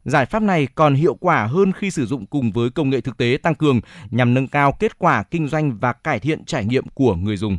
Giải pháp này còn hiệu quả hơn khi sử dụng cùng với công nghệ thực tế tăng cường nhằm nâng cao kết quả kinh doanh và cải thiện trải nghiệm của người dùng.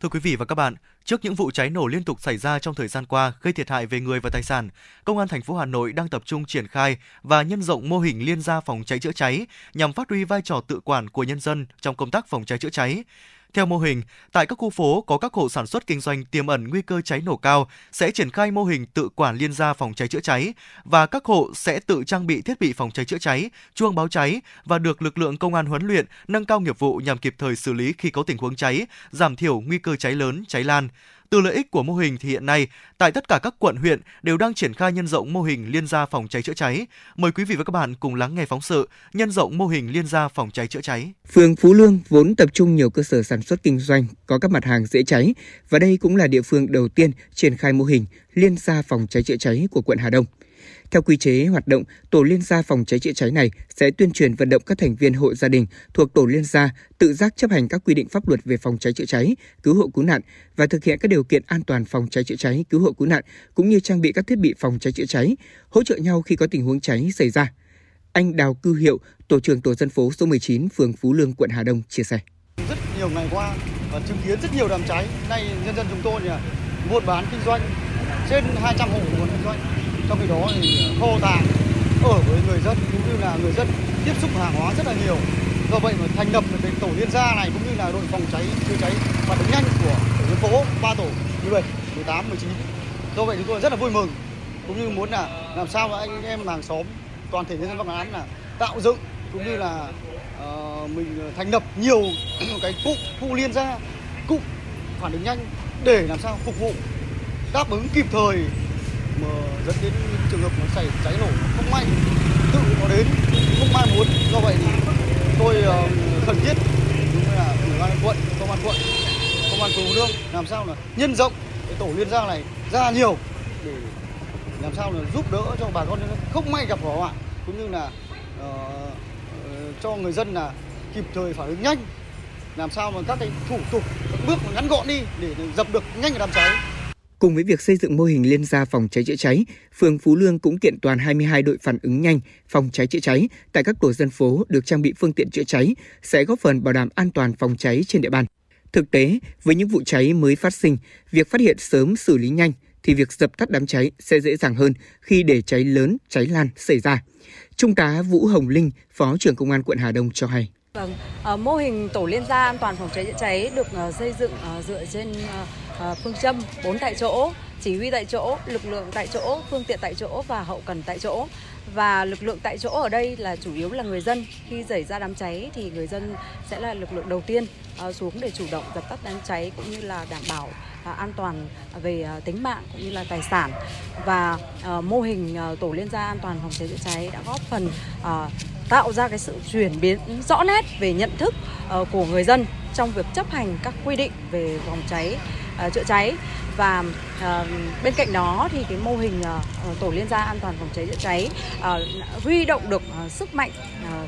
Thưa quý vị và các bạn, trước những vụ cháy nổ liên tục xảy ra trong thời gian qua gây thiệt hại về người và tài sản, Công an thành phố Hà Nội đang tập trung triển khai và nhân rộng mô hình liên gia phòng cháy chữa cháy nhằm phát huy vai trò tự quản của nhân dân trong công tác phòng cháy chữa cháy. Theo mô hình, tại các khu phố có các hộ sản xuất kinh doanh tiềm ẩn nguy cơ cháy nổ cao sẽ triển khai mô hình tự quản liên gia phòng cháy chữa cháy và các hộ sẽ tự trang bị thiết bị phòng cháy chữa cháy, chuông báo cháy và được lực lượng công an huấn luyện, nâng cao nghiệp vụ nhằm kịp thời xử lý khi có tình huống cháy, giảm thiểu nguy cơ cháy lớn, cháy lan. Từ lợi ích của mô hình thì hiện nay, tại tất cả các quận huyện đều đang triển khai nhân rộng mô hình liên gia phòng cháy chữa cháy. Mời quý vị và các bạn cùng lắng nghe phóng sự nhân rộng mô hình liên gia phòng cháy chữa cháy. Phường Phú Lương vốn tập trung nhiều cơ sở sản xuất kinh doanh có các mặt hàng dễ cháy và đây cũng là địa phương đầu tiên triển khai mô hình liên gia phòng cháy chữa cháy của quận Hà Đông. Theo quy chế hoạt động, tổ liên gia phòng cháy chữa cháy này sẽ tuyên truyền vận động các thành viên hộ gia đình thuộc tổ liên gia tự giác chấp hành các quy định pháp luật về phòng cháy chữa cháy, cứu hộ cứu nạn và thực hiện các điều kiện an toàn phòng cháy chữa cháy, cứu hộ cứu nạn cũng như trang bị các thiết bị phòng cháy chữa cháy, hỗ trợ nhau khi có tình huống cháy xảy ra. Anh Đào Cư Hiệu, tổ trưởng tổ dân phố số 19, phường Phú Lương, quận Hà Đông chia sẻ. Rất nhiều ngày qua và chứng kiến rất nhiều đám cháy. Nay nhân dân chúng tôi là buôn bán kinh doanh trên 200 hộ buôn kinh doanh trong khi đó thì ờ, kho tàng ở với người dân cũng như là người dân tiếp xúc hàng hóa rất là nhiều. Do vậy mà thành lập được cái tổ liên gia này cũng như là đội phòng cháy chữa cháy phản ứng nhanh của tổ dân phố ba tổ 17, 18, 19 do vậy chúng tôi rất là vui mừng cũng như muốn là làm sao anh em hàng xóm toàn thể nhân dân Bắc Án là tạo dựng cũng như là uh, mình ờ, thành lập nhiều cái cụm khu liên gia cụm phản ứng nhanh để làm sao phục vụ đáp ứng kịp thời mà dẫn đến trường hợp nó xảy cháy nổ không may tự nó đến không may muốn. Do vậy thì tôi uh, cần thiết đúng là ủy ban quận công an quận công an phường lương làm sao là nhân rộng cái tổ liên gia này ra nhiều để làm sao là giúp đỡ cho bà con không may gặp hỏa hoạn cũng như là uh, cho người dân là kịp thời phản ứng nhanh. Làm sao mà các cái thủ tục các bước ngắn gọn đi để dập được nhanh cái đám cháy. Cùng với việc xây dựng mô hình liên gia phòng cháy chữa cháy, phường Phú Lương cũng kiện toàn 22 đội phản ứng nhanh phòng cháy chữa cháy tại các tổ dân phố được trang bị phương tiện chữa cháy sẽ góp phần bảo đảm an toàn phòng cháy trên địa bàn. Thực tế, với những vụ cháy mới phát sinh, việc phát hiện sớm xử lý nhanh thì việc dập tắt đám cháy sẽ dễ dàng hơn khi để cháy lớn, cháy lan xảy ra. Trung tá Vũ Hồng Linh, Phó trưởng Công an quận Hà Đông cho hay. Vâng, ờ, mô hình tổ liên gia an toàn phòng cháy chữa cháy được ờ, xây dựng ờ, dựa trên phương châm 4 tại chỗ, chỉ huy tại chỗ, lực lượng tại chỗ, phương tiện tại chỗ và hậu cần tại chỗ. Và lực lượng tại chỗ ở đây là chủ yếu là người dân. Khi xảy ra đám cháy thì người dân sẽ là lực lượng đầu tiên xuống để chủ động dập tắt đám cháy cũng như là đảm bảo an toàn về tính mạng cũng như là tài sản. Và mô hình tổ liên gia an toàn phòng cháy chữa cháy đã góp phần tạo ra cái sự chuyển biến rõ nét về nhận thức ờ, của người dân trong việc chấp hành các quy định về phòng cháy ờ, chữa cháy. Và ờ, bên cạnh đó thì cái mô hình tổ liên gia an toàn phòng cháy chữa cháy huy động được sức mạnh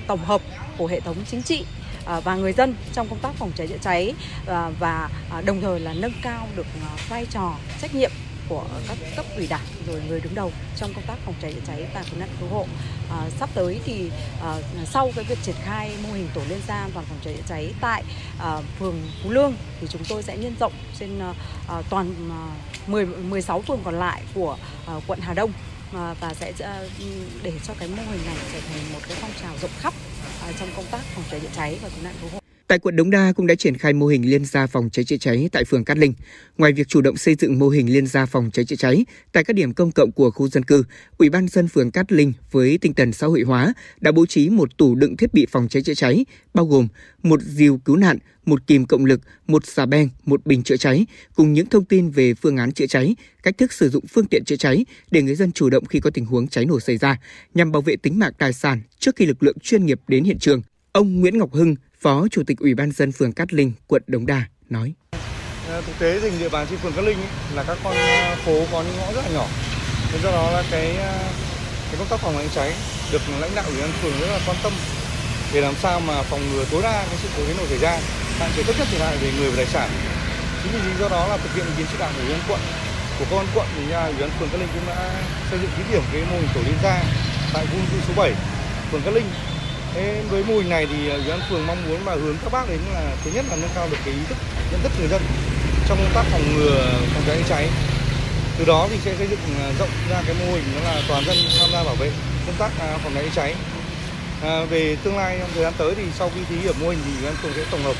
tổng hợp của hệ thống chính trị và người dân trong công tác phòng cháy chữa cháy và đồng thời là nâng cao được vai trò, trách nhiệm của các cấp ủy đảng rồi người đứng đầu trong công tác phòng cháy chữa cháy và cứu nạn cứu hộ. À, sắp tới thì à, sau cái việc triển khai mô hình tổ liên gia an toàn phòng cháy chữa cháy tại à, phường Phú Lương thì chúng tôi sẽ nhân rộng trên à, à toàn à, 10 16 phường còn lại của à, quận Hà Đông à, và sẽ à, để cho cái mô hình này trở thành một cái phong trào rộng khắp à, trong công tác phòng cháy chữa cháy và cứu nạn cứu hộ. Tại quận Đống Đa cũng đã triển khai mô hình liên gia phòng cháy chữa cháy tại phường Cát Linh. Ngoài việc chủ động xây dựng mô hình liên gia phòng cháy chữa cháy tại các điểm công cộng của khu dân cư, Ủy ban dân phường Cát Linh với tinh thần xã hội hóa đã bố trí một tủ đựng thiết bị phòng cháy chữa cháy bao gồm một diều cứu nạn, một kìm cộng lực, một xà beng, một bình chữa cháy cùng những thông tin về phương án chữa cháy, cách thức sử dụng phương tiện chữa cháy để người dân chủ động khi có tình huống cháy nổ xảy ra nhằm bảo vệ tính mạng tài sản trước khi lực lượng chuyên nghiệp đến hiện trường. Ông Nguyễn Ngọc Hưng, Phó Chủ tịch Ủy ban dân phường Cát Linh, quận Đống Đa nói: ờ, thực tế thì địa bàn trên phường Cát Linh ấy, là các con ờ, phố có những ngõ rất là nhỏ. Nên do đó là cái ờ, cái công tác phòng cháy cháy được lãnh đạo ủy ban phường rất là quan tâm để làm sao mà phòng ngừa tối đa cái sự cố cháy nổ xảy ra, hạn chế thấp nhất thiệt hại về người và tài sản. Chính vì lý do đó là thực hiện ý kiến chỉ đạo của ủy ban quận của công an quận thì nhà ủy ban phường Cát Linh cũng đã xây dựng thí điểm cái mô hình tổ liên gia tại khu cư số 7 phường Cát Linh Thế với mô hình này thì ờ, ủy ban phường mong muốn mà hướng các bác đến là thứ nhất là nâng cao được cái ý thức nhận thức người dân trong công tác phòng ngừa phòng cháy cháy. Từ đó thì sẽ xây dựng ờ, rộng ra cái mô hình đó là toàn dân tham gia bảo vệ công tác à, phòng cháy cháy. À, về tương lai trong thời gian tới thì sau khi thí điểm mô hình thì ủy ban phường sẽ tổng hợp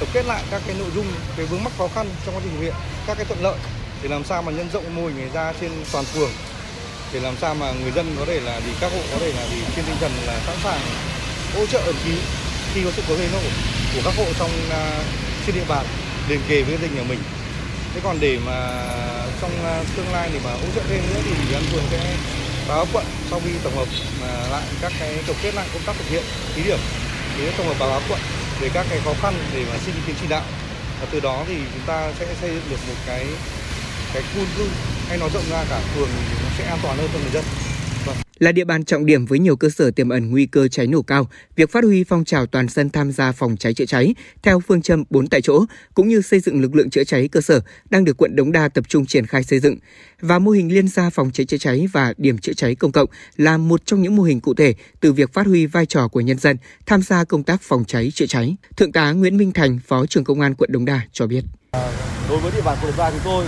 tổng kết lại các cái nội dung cái vướng mắc khó khăn trong quá trình thực hiện các cái thuận lợi để làm sao mà nhân rộng mô hình này ra trên toàn phường để làm sao mà người dân có thể là thì các hộ có thể là thì trên tinh thần là sẵn sàng hỗ trợ ẩn cứu khi có sự cố gây nổ của các hộ trong uh, trên địa bàn liền kề với gia đình nhà mình. Thế còn để mà trong uh, tương lai để mà hỗ trợ thêm nữa thì ủy ban phường sẽ báo quận sau khi tổng hợp mà lại các cái tổng kết lại công tác thực hiện thí điểm thì tổng hợp báo cáo quận về các cái khó khăn để mà xin ý kiến chỉ đạo và từ đó thì chúng ta sẽ xây dựng được một cái cái khu cư hay nói rộng ra cả phường nó sẽ an toàn hơn cho người dân. Vâng. Là địa bàn trọng điểm với nhiều cơ sở tiềm ẩn nguy cơ cháy nổ cao, việc phát huy phong trào toàn dân tham gia phòng cháy chữa cháy theo phương châm 4 tại chỗ cũng như xây dựng lực lượng chữa cháy cơ sở đang được quận Đống Đa tập trung triển khai xây dựng. Và mô hình liên gia phòng cháy chữa cháy và điểm chữa cháy công cộng là một trong những mô hình cụ thể từ việc phát huy vai trò của nhân dân tham gia công tác phòng cháy chữa cháy. Thượng tá Nguyễn Minh Thành, Phó trưởng Công an quận Đống Đa cho biết. Đối với địa bàn quận Đống Đa chúng tôi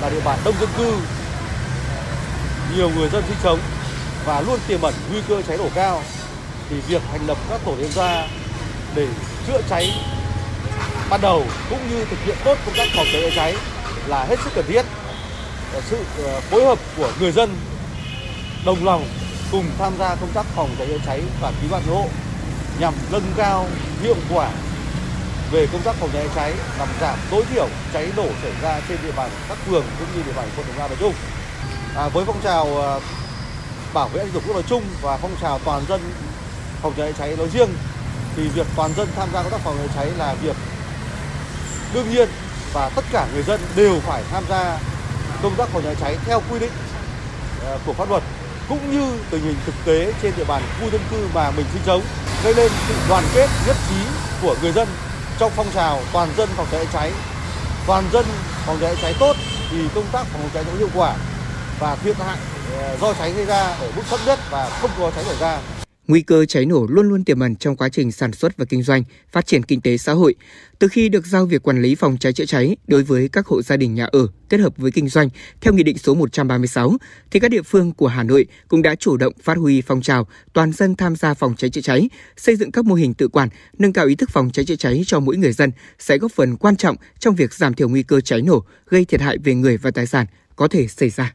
là địa bàn đông dân cư, nhiều người dân sinh sống và luôn tiềm ẩn nguy cơ cháy nổ cao thì việc thành lập các tổ liên gia để chữa cháy ban đầu cũng như thực hiện tốt công tác phòng cháy cháy là hết sức cần thiết. Sự ờ, phối hợp của người dân đồng lòng cùng tham gia công tác phòng cháy chữa cháy và cứu nạn cứu hộ nhằm nâng cao hiệu quả về công tác phòng cháy cháy làm giảm tối thiểu cháy nổ xảy ra trên địa bàn các phường cũng như địa bàn quận Đống Đa nói chung. À, với phong trào à, bảo vệ an ninh tổ quốc nói chung và phong trào toàn dân phòng cháy cháy nói riêng thì việc toàn dân tham gia công tác phòng cháy cháy là việc đương nhiên và tất cả người dân đều phải tham gia công tác phòng cháy cháy theo quy định à, của pháp luật cũng như tình hình thực tế trên địa bàn khu dân cư mà mình sinh sống gây nên sự đoàn kết nhất trí của người dân trong phong trào toàn dân phòng cháy cháy. Toàn dân phòng cháy cháy tốt thì công tác phòng cháy cháy hiệu quả và thiệt hại ờ, do cháy gây ra ở mức thấp nhất và không có cháy xảy ra. Nguy cơ cháy nổ luôn luôn tiềm ẩn trong quá trình sản xuất và kinh doanh, phát triển kinh tế xã hội. Từ khi được giao việc quản lý phòng cháy chữa cháy đối với các hộ gia đình nhà ở kết hợp với kinh doanh theo Nghị định số 136, thì các địa phương của Hà Nội cũng đã chủ động phát huy phong trào toàn dân tham gia phòng cháy chữa cháy, xây dựng các mô hình tự quản, nâng cao ý thức phòng cháy chữa cháy cho mỗi người dân sẽ góp phần quan trọng trong việc giảm thiểu nguy cơ cháy nổ gây thiệt hại về người và tài sản có thể xảy ra.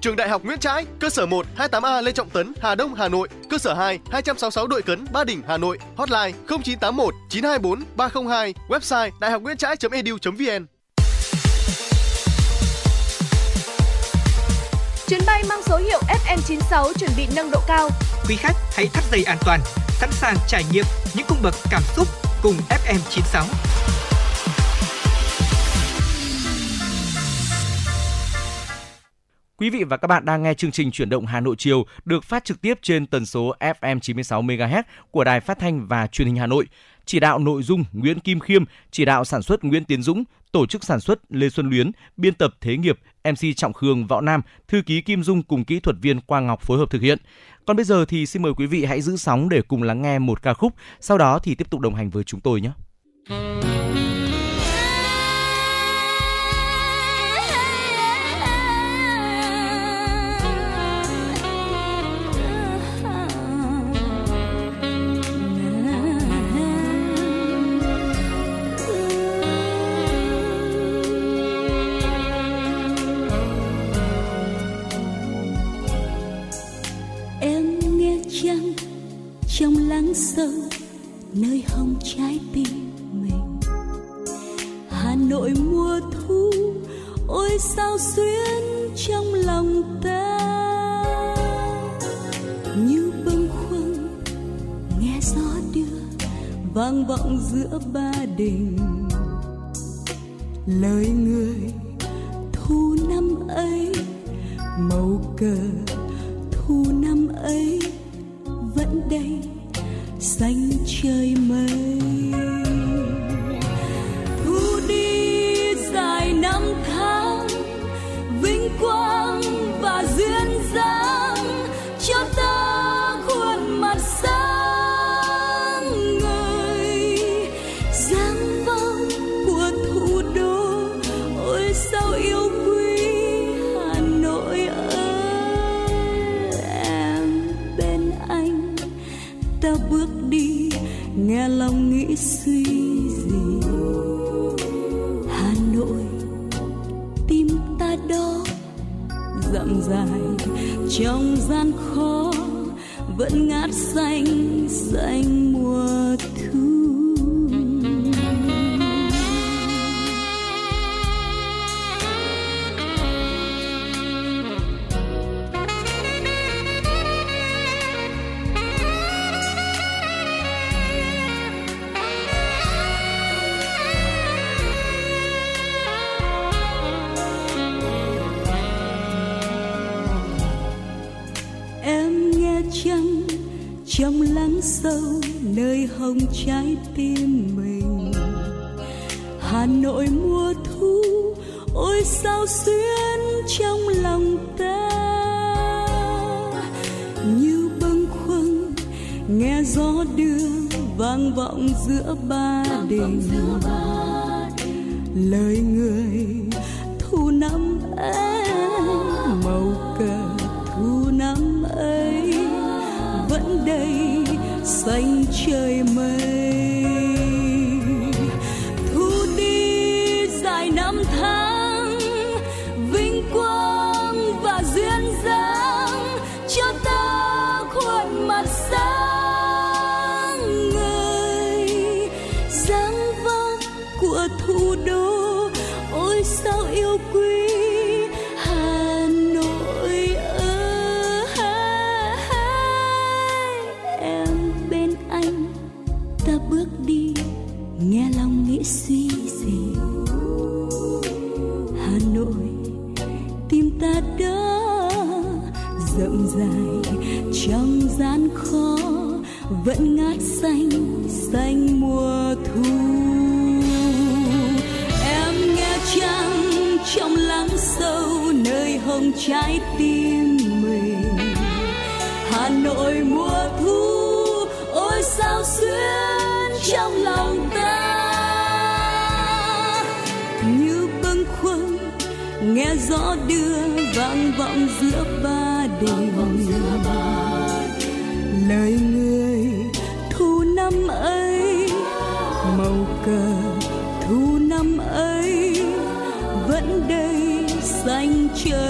Trường Đại học Nguyễn Trãi, cơ sở 1 28A Lê Trọng Tấn, Hà Đông, Hà Nội, cơ sở 2 266 Đội Cấn, Ba Đình, Hà Nội, hotline 0981 924 302, website đạihocnguyentrai.edu.vn. Chuyến bay mang số hiệu FN96 chuẩn bị nâng độ cao. Quý khách hãy thắt dây an toàn, sẵn sàng trải nghiệm những cung bậc cảm xúc cùng FM96. Quý vị và các bạn đang nghe chương trình chuyển động Hà Nội chiều được phát trực tiếp trên tần số FM 96 MHz của Đài Phát thanh và Truyền hình Hà Nội. Chỉ đạo nội dung Nguyễn Kim Khiêm, chỉ đạo sản xuất Nguyễn Tiến Dũng, tổ chức sản xuất Lê Xuân Luyến, biên tập Thế Nghiệp, MC Trọng Khương Võ Nam, thư ký Kim Dung cùng kỹ thuật viên Quang Ngọc phối hợp thực hiện. Còn bây giờ thì xin mời quý vị hãy giữ sóng để cùng lắng nghe một ca khúc, sau đó thì tiếp tục đồng hành với chúng tôi nhé. Trong sâu, nơi hồng trái tim mình. Hà nội mùa thu, ôi sao xuyến trong lòng ta. Như bâng khuâng, nghe gió đưa, vang vọng giữa ba đình. Lời người thu năm ấy, màu cờ thu năm ấy, vẫn đây xanh trời mây. Trong gian khó vẫn ngát xanh xanh. Sâu nơi hồng trái tim mình. Hà nội mùa thu, ôi sao xuyến trong lòng ta. Như bâng khuâng, nghe gió đưa vang vọng giữa ba đình. Lời người thu năm ấy màu cờ thu năm ấy. Vẫn đây xanh trời mây. trong trái tim mình. Hà nội mùa thu, ôi sao xuyên trong lòng ta. Như bâng khuâng, nghe gió đưa vang vọng giữa ba đình. Lời người thu năm ấy màu cờ thu năm ấy, vẫn đây xanh trời.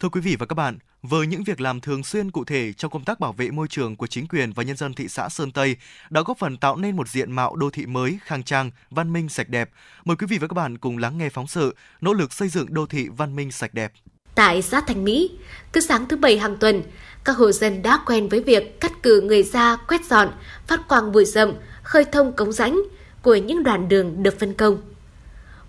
Thưa quý vị và các bạn, với những việc làm thường xuyên cụ thể trong công tác bảo vệ môi trường của chính quyền và nhân dân thị xã Sơn Tây đã góp phần tạo nên một diện mạo đô thị mới, khang trang, văn minh sạch đẹp. Mời quý vị và các bạn cùng lắng nghe phóng sự Nỗ lực xây dựng đô thị văn minh sạch đẹp. Tại xã Thành Mỹ, cứ sáng thứ bảy hàng tuần, các hộ dân đã quen với việc cắt cử người ra quét dọn, phát quang bụi rậm, khơi thông cống rãnh của những đoạn đường được phân công.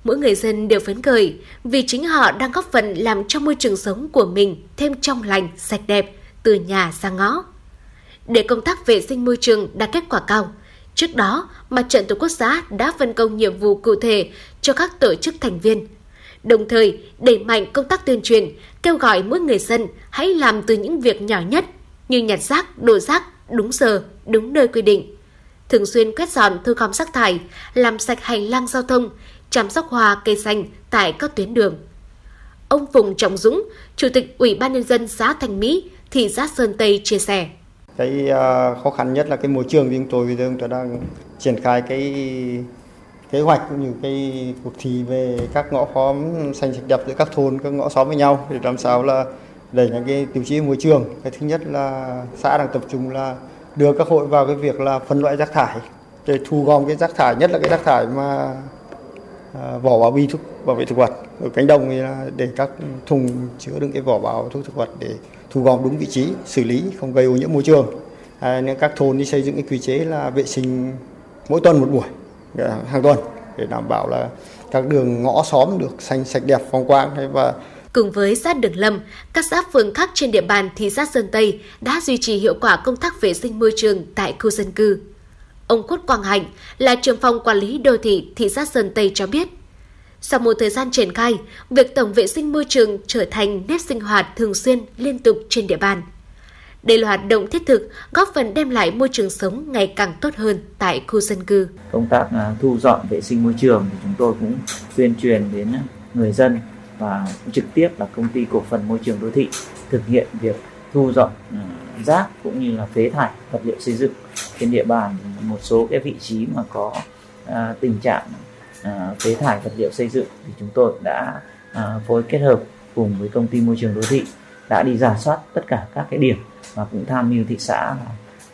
Mỗi người dân đều phấn khởi vì chính họ đang góp phần làm cho môi trường sống của mình thêm trong lành, sạch đẹp từ nhà ra ngõ. Để công tác vệ sinh môi trường đạt kết quả cao, trước đó Mặt trận Tổ quốc xã đã phân công nhiệm vụ cụ thể cho các tổ chức thành viên. Đồng thời, đẩy mạnh công tác tuyên truyền, kêu gọi mỗi người dân hãy làm từ những việc nhỏ nhất như nhặt rác, đổ rác đúng giờ, đúng nơi quy định. Thường xuyên quét dọn thu gom rác thải, làm sạch hành lang giao thông, chăm sóc hoa cây xanh tại các tuyến đường. Ông Phùng Trọng Dũng, Chủ tịch Ủy ban Nhân dân xã Thành Mỹ, thị xã Sơn Tây chia sẻ. cái à, khó khăn nhất là cái môi trường chúng tôi bây giờ chúng tôi đang triển khai cái kế hoạch cũng như cái cuộc thi về các ngõ xóm xanh sạch đẹp giữa các thôn các ngõ xóm với nhau để làm sao là đẩy những cái tiêu chí môi trường cái thứ nhất là xã đang tập trung là đưa các hội vào cái việc là phân loại rác thải để thu gom cái rác thải nhất là cái rác thải mà À, vỏ bao bì thuốc bảo vệ thực vật. Ở cánh đồng thì là để các thùng chứa đựng cái vỏ bao thuốc thực vật để thu gom đúng vị trí xử lý không gây ô nhiễm môi trường. À, nên các thôn đi xây dựng cái quy chế là vệ sinh mỗi tuần một buổi à, hàng tuần để đảm bảo là các đường ngõ xóm được xanh sạch đẹp phong quang. Và Cùng với xã Đường Lâm, các xã phường khác trên địa bàn thị xã Sơn Tây đã duy trì hiệu quả công tác vệ sinh môi trường tại khu dân cư. Ông Khuất Quang Hạnh là trưởng phòng quản lý đô thị thị xã Sơn Tây cho biết, sau một thời gian triển khai, việc tổng vệ sinh môi trường trở thành nếp sinh hoạt thường xuyên liên tục trên địa bàn. Đây là hoạt động thiết thực góp phần đem lại môi trường sống ngày càng tốt hơn tại khu dân cư. công tác à, thu dọn vệ sinh môi trường thì chúng tôi cũng tuyên truyền đến người dân và trực tiếp là công ty cổ phần môi trường đô thị thực hiện việc thu dọn à, rác cũng như là phế thải vật liệu xây dựng trên địa bàn một số cái vị trí mà có à, tình trạng à, phế thải vật liệu xây dựng thì chúng tôi đã à, phối kết hợp cùng với công ty môi trường đô thị đã đi giả soát tất cả các cái điểm và cũng tham mưu thị xã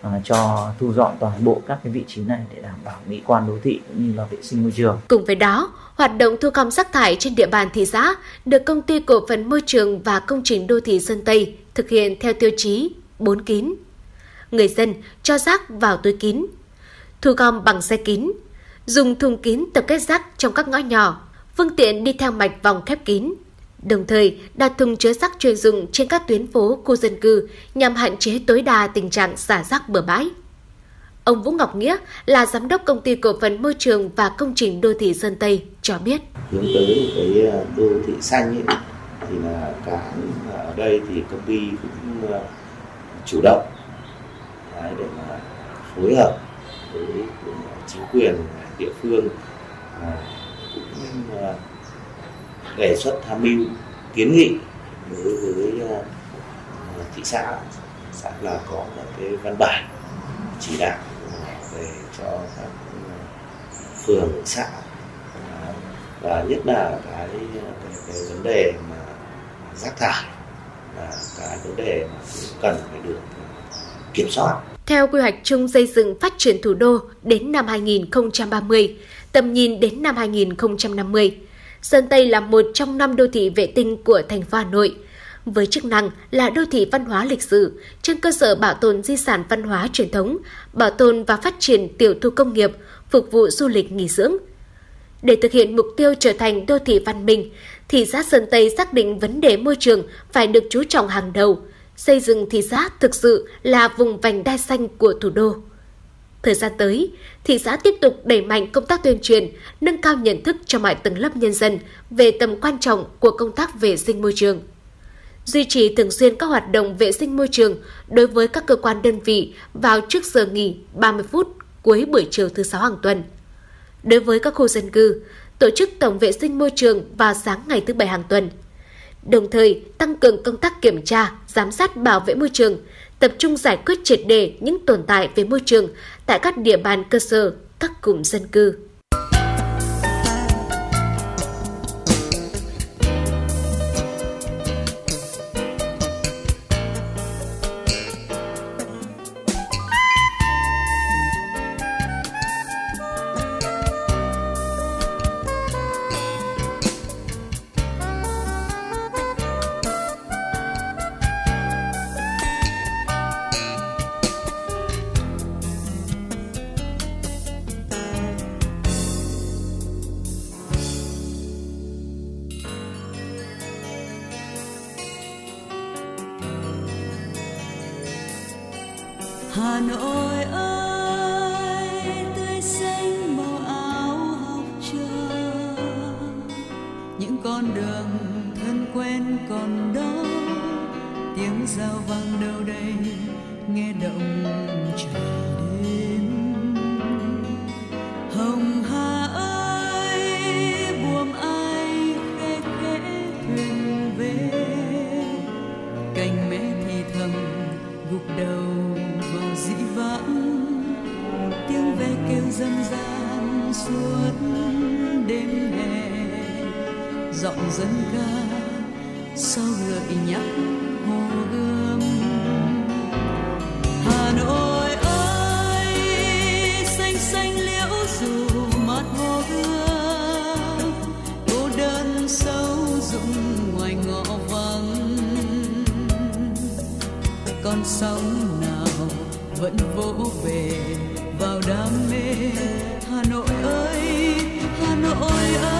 là à, cho thu dọn toàn bộ các cái vị trí này để đảm bảo mỹ quan đô thị cũng như là vệ sinh môi trường. Cùng với đó, hoạt động thu gom rác thải trên địa bàn thị xã được công ty cổ phần môi trường và công trình đô thị Sơn Tây thực hiện theo tiêu chí 4 kín. Người dân cho rác vào túi kín, thu gom bằng xe kín, dùng thùng kín tập kết rác trong các ngõ nhỏ, phương tiện đi theo mạch vòng khép kín. Đồng thời, đặt thùng chứa rác chuyên dụng trên các tuyến phố, khu dân cư nhằm hạn chế tối đa tình trạng xả rác bừa bãi. Ông Vũ Ngọc Nghĩa là giám đốc công ty cổ phần môi trường và công trình đô thị Sơn Tây cho biết. hướng tới một cái à, đô thị xanh ấy, thì là cả à, ở đây thì công ty cũng à, chủ động đấy, để mà phối hợp với ờ, chính quyền địa phương à, cũng ờ, đề xuất tham mưu kiến nghị đối với ờ, thị xã. Xã là có một cái văn bản chỉ đạo về cho các phường xã à, và nhất là cái cái, cái vấn đề mà rác thải là cái vấn đề mà cũng cần phải được kiểm soát Theo quy hoạch chung xây dựng phát triển thủ đô đến năm 2030, tầm nhìn đến năm 2050, Sơn Tây là một trong năm đô thị vệ tinh của thành phố Hà Nội, với chức năng là đô thị văn hóa lịch sử trên cơ sở bảo tồn di sản văn hóa truyền thống, bảo tồn và phát triển tiểu thu công nghiệp, phục vụ du lịch nghỉ dưỡng. Để thực hiện mục tiêu trở thành đô thị văn minh, thị xã Sơn Tây xác định vấn đề môi trường phải được chú trọng hàng đầu, xây dựng thị xã thực sự là vùng vành đai xanh của thủ đô. Thời gian tới, thị xã tiếp tục đẩy mạnh công tác tuyên truyền, nâng cao nhận thức cho mọi tầng lớp nhân dân về tầm quan trọng của công tác vệ sinh môi trường. Duy trì thường xuyên các hoạt động vệ sinh môi trường đối với các cơ quan đơn vị vào trước giờ nghỉ 30 phút cuối buổi chiều thứ sáu hàng tuần. Đối với các khu dân cư, tổ chức tổng vệ sinh môi trường vào sáng ngày thứ bảy hàng tuần. Đồng thời, tăng cường công tác kiểm tra, giám sát bảo vệ môi trường, tập trung giải quyết triệt đề những tồn tại về môi trường tại các địa bàn cơ sở, các cụm dân cư. Mẹ thì thầm gục đầu vào dĩ vãng. Tiếng ve kêu dân gian suốt đêm hè. Giọng dân ca sau gợi nhắc hồ gươm. Hà nội con sóng nào vẫn vỗ về vào đam mê. Hà nội ơi, hà nội ơi.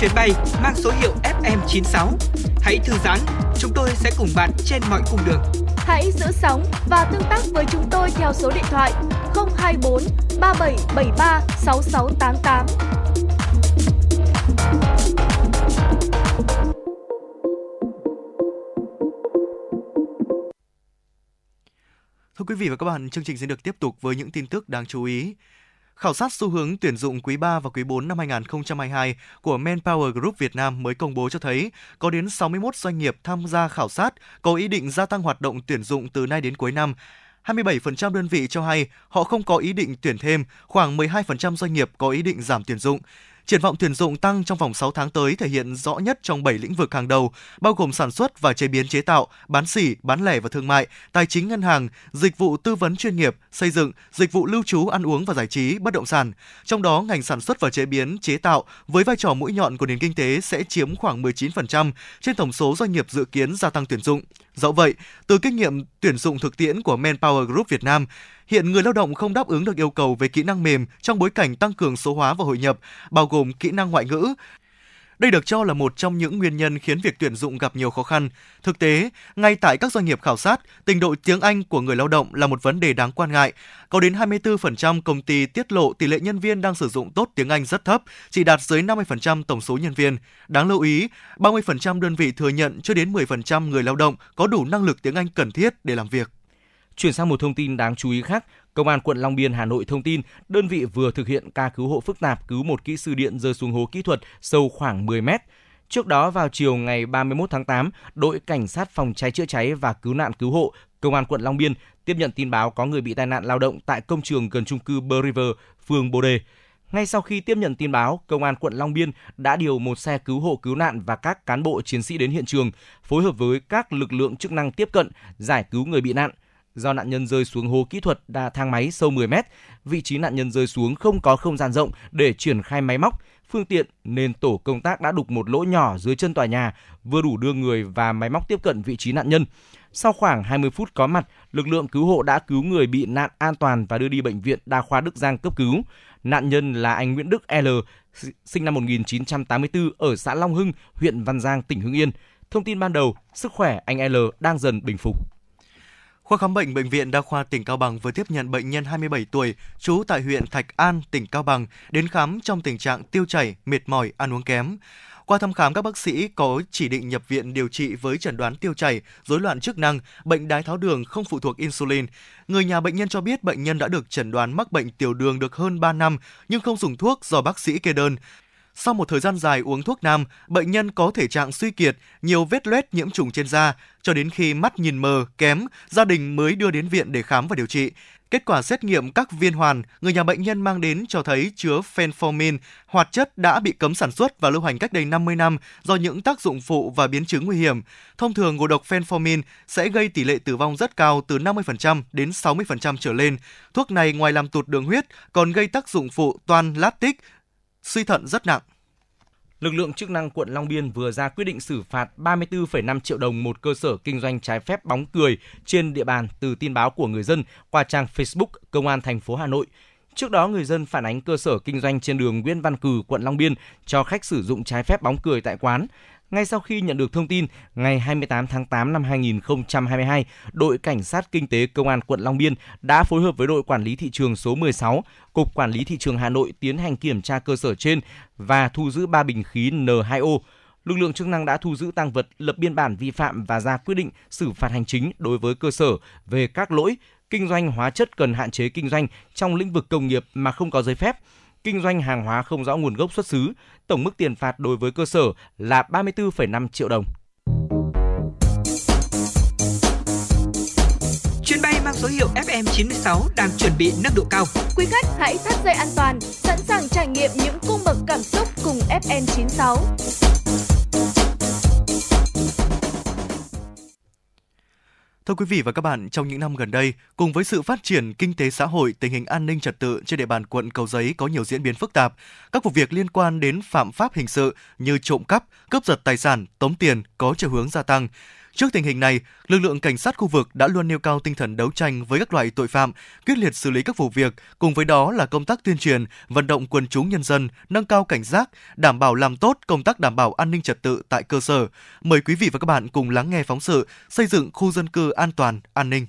Chuyến bay mang số hiệu FM96. Hãy thư giãn, chúng tôi sẽ cùng bạn trên mọi cung đường. Hãy giữ sóng và tương tác với chúng tôi theo số điện thoại 024 3773 6688. Thưa quý vị và các bạn, chương trình sẽ được tiếp tục với những tin tức đáng chú ý. Khảo sát xu hướng tuyển dụng quý 3 và quý 4 năm 2022 của Manpower Group Việt Nam mới công bố cho thấy có đến 61 doanh nghiệp tham gia khảo sát có ý định gia tăng hoạt động tuyển dụng từ nay đến cuối năm. 27% đơn vị cho hay họ không có ý định tuyển thêm, khoảng 12% doanh nghiệp có ý định giảm tuyển dụng. Triển vọng tuyển dụng tăng trong vòng 6 tháng tới thể hiện rõ nhất trong 7 lĩnh vực hàng đầu, bao gồm sản xuất và chế biến chế tạo, bán sỉ, bán lẻ và thương mại, tài chính ngân hàng, dịch vụ tư vấn chuyên nghiệp, xây dựng, dịch vụ lưu trú ăn uống và giải trí, bất động sản. Trong đó, ngành sản xuất và chế biến chế tạo với vai trò mũi nhọn của nền kinh tế sẽ chiếm khoảng 19% trên tổng số doanh nghiệp dự kiến gia tăng tuyển dụng. Dẫu vậy, từ kinh nghiệm tuyển dụng thực tiễn của Manpower Group Việt Nam, hiện người lao động không đáp ứng được yêu cầu về kỹ năng mềm trong bối cảnh tăng cường số hóa và hội nhập, bao gồm kỹ năng ngoại ngữ. Đây được cho là một trong những nguyên nhân khiến việc tuyển dụng gặp nhiều khó khăn. Thực tế, ngay tại các doanh nghiệp khảo sát, tình độ tiếng Anh của người lao động là một vấn đề đáng quan ngại. Có đến 24% công ty tiết lộ tỷ lệ nhân viên đang sử dụng tốt tiếng Anh rất thấp, chỉ đạt dưới 50% tổng số nhân viên. Đáng lưu ý, 30% đơn vị thừa nhận chưa đến 10% người lao động có đủ năng lực tiếng Anh cần thiết để làm việc. Chuyển sang một thông tin đáng chú ý khác, Công an quận Long Biên, Hà Nội thông tin đơn vị vừa thực hiện ca cứu hộ phức tạp cứu một kỹ sư điện rơi xuống hố kỹ thuật sâu khoảng 10 mét. Trước đó vào chiều ngày 31 tháng 8, đội cảnh sát phòng cháy chữa cháy và cứu nạn cứu hộ Công an quận Long Biên tiếp nhận tin báo có người bị tai nạn lao động tại công trường gần chung cư Bờ River, phường Bồ Đề. Ngay sau khi tiếp nhận tin báo, Công an quận Long Biên đã điều một xe cứu hộ cứu nạn và các cán bộ chiến sĩ đến hiện trường, phối hợp với các lực lượng chức năng tiếp cận, giải cứu người bị nạn. Do nạn nhân rơi xuống hố kỹ thuật đa thang máy sâu 10 mét, vị trí nạn nhân rơi xuống không có không gian rộng để triển khai máy móc, phương tiện nên tổ công tác đã đục một lỗ nhỏ dưới chân tòa nhà, vừa đủ đưa người và máy móc tiếp cận vị trí nạn nhân. Sau khoảng 20 phút có mặt, lực lượng cứu hộ đã cứu người bị nạn an toàn và đưa đi bệnh viện Đa khoa Đức Giang cấp cứu. Nạn nhân là anh Nguyễn Đức L, sinh năm 1984 ở xã Long Hưng, huyện Văn Giang, tỉnh Hưng Yên. Thông tin ban đầu, sức khỏe anh L đang dần bình phục. Khoa khám bệnh Bệnh viện Đa khoa tỉnh Cao Bằng vừa tiếp nhận bệnh nhân 27 tuổi, trú tại huyện Thạch An, tỉnh Cao Bằng, đến khám trong tình trạng tiêu chảy, mệt mỏi, ăn uống kém. Qua thăm khám, các bác sĩ có chỉ định nhập viện điều trị với chẩn đoán tiêu chảy, rối loạn chức năng, bệnh đái tháo đường không phụ thuộc insulin. Người nhà bệnh nhân cho biết bệnh nhân đã được chẩn đoán mắc bệnh tiểu đường được hơn 3 năm nhưng không dùng thuốc do bác sĩ kê đơn. Sau một thời gian dài uống thuốc nam, bệnh nhân có thể trạng suy kiệt, nhiều vết loét nhiễm trùng trên da, cho đến khi mắt nhìn mờ, kém, gia đình mới đưa đến viện để khám và điều trị. Kết quả xét nghiệm các viên hoàn người nhà bệnh nhân mang đến cho thấy chứa phenformin, hoạt chất đã bị cấm sản xuất và lưu hành cách đây 50 năm do những tác dụng phụ và biến chứng nguy hiểm. Thông thường ngộ độc phenformin sẽ gây tỷ lệ tử vong rất cao từ 50% đến 60% trở lên. Thuốc này ngoài làm tụt đường huyết còn gây tác dụng phụ toan tích suy thận rất nặng lực lượng chức năng quận Long Biên vừa ra quyết định xử phạt 34,5 triệu đồng một cơ sở kinh doanh trái phép bóng cười trên địa bàn từ tin báo của người dân qua trang Facebook Công an thành phố Hà Nội. Trước đó, người dân phản ánh cơ sở kinh doanh trên đường Nguyễn Văn Cử, quận Long Biên cho khách sử dụng trái phép bóng cười tại quán. Ngay sau khi nhận được thông tin, ngày 28 tháng 8 năm 2022, đội cảnh sát kinh tế công an quận Long Biên đã phối hợp với đội quản lý thị trường số 16, cục quản lý thị trường Hà Nội tiến hành kiểm tra cơ sở trên và thu giữ 3 bình khí N2O. Lực lượng chức năng đã thu giữ tăng vật, lập biên bản vi phạm và ra quyết định xử phạt hành chính đối với cơ sở về các lỗi kinh doanh hóa chất cần hạn chế kinh doanh trong lĩnh vực công nghiệp mà không có giấy phép, kinh doanh hàng hóa không rõ nguồn gốc xuất xứ. Tổng mức tiền phạt đối với cơ sở là 34,5 triệu đồng. Chuyến bay mang số hiệu FM96 đang chuẩn bị nâng độ cao. Quý khách hãy thắt dây an toàn, sẵn sàng trải nghiệm những cung bậc cảm xúc cùng FN96. Thưa quý vị và các bạn, trong những năm gần đây, cùng với sự phát triển kinh tế xã hội, tình hình an ninh trật tự trên địa bàn quận Cầu Giấy có nhiều diễn biến phức tạp. Các vụ việc liên quan đến phạm pháp hình sự như trộm cắp, cướp giật tài sản, tống tiền có chiều hướng gia tăng. Trước tình hình này, lực lượng cảnh sát khu vực đã luôn nêu cao tinh thần đấu tranh với các loại tội phạm, quyết liệt xử lý các vụ việc, cùng với đó là công tác tuyên truyền, vận động quần chúng nhân dân nâng cao cảnh giác, đảm bảo làm tốt công tác đảm bảo an ninh trật tự tại cơ sở. Mời quý vị và các bạn cùng lắng nghe phóng sự xây dựng khu dân cư an toàn, an ninh.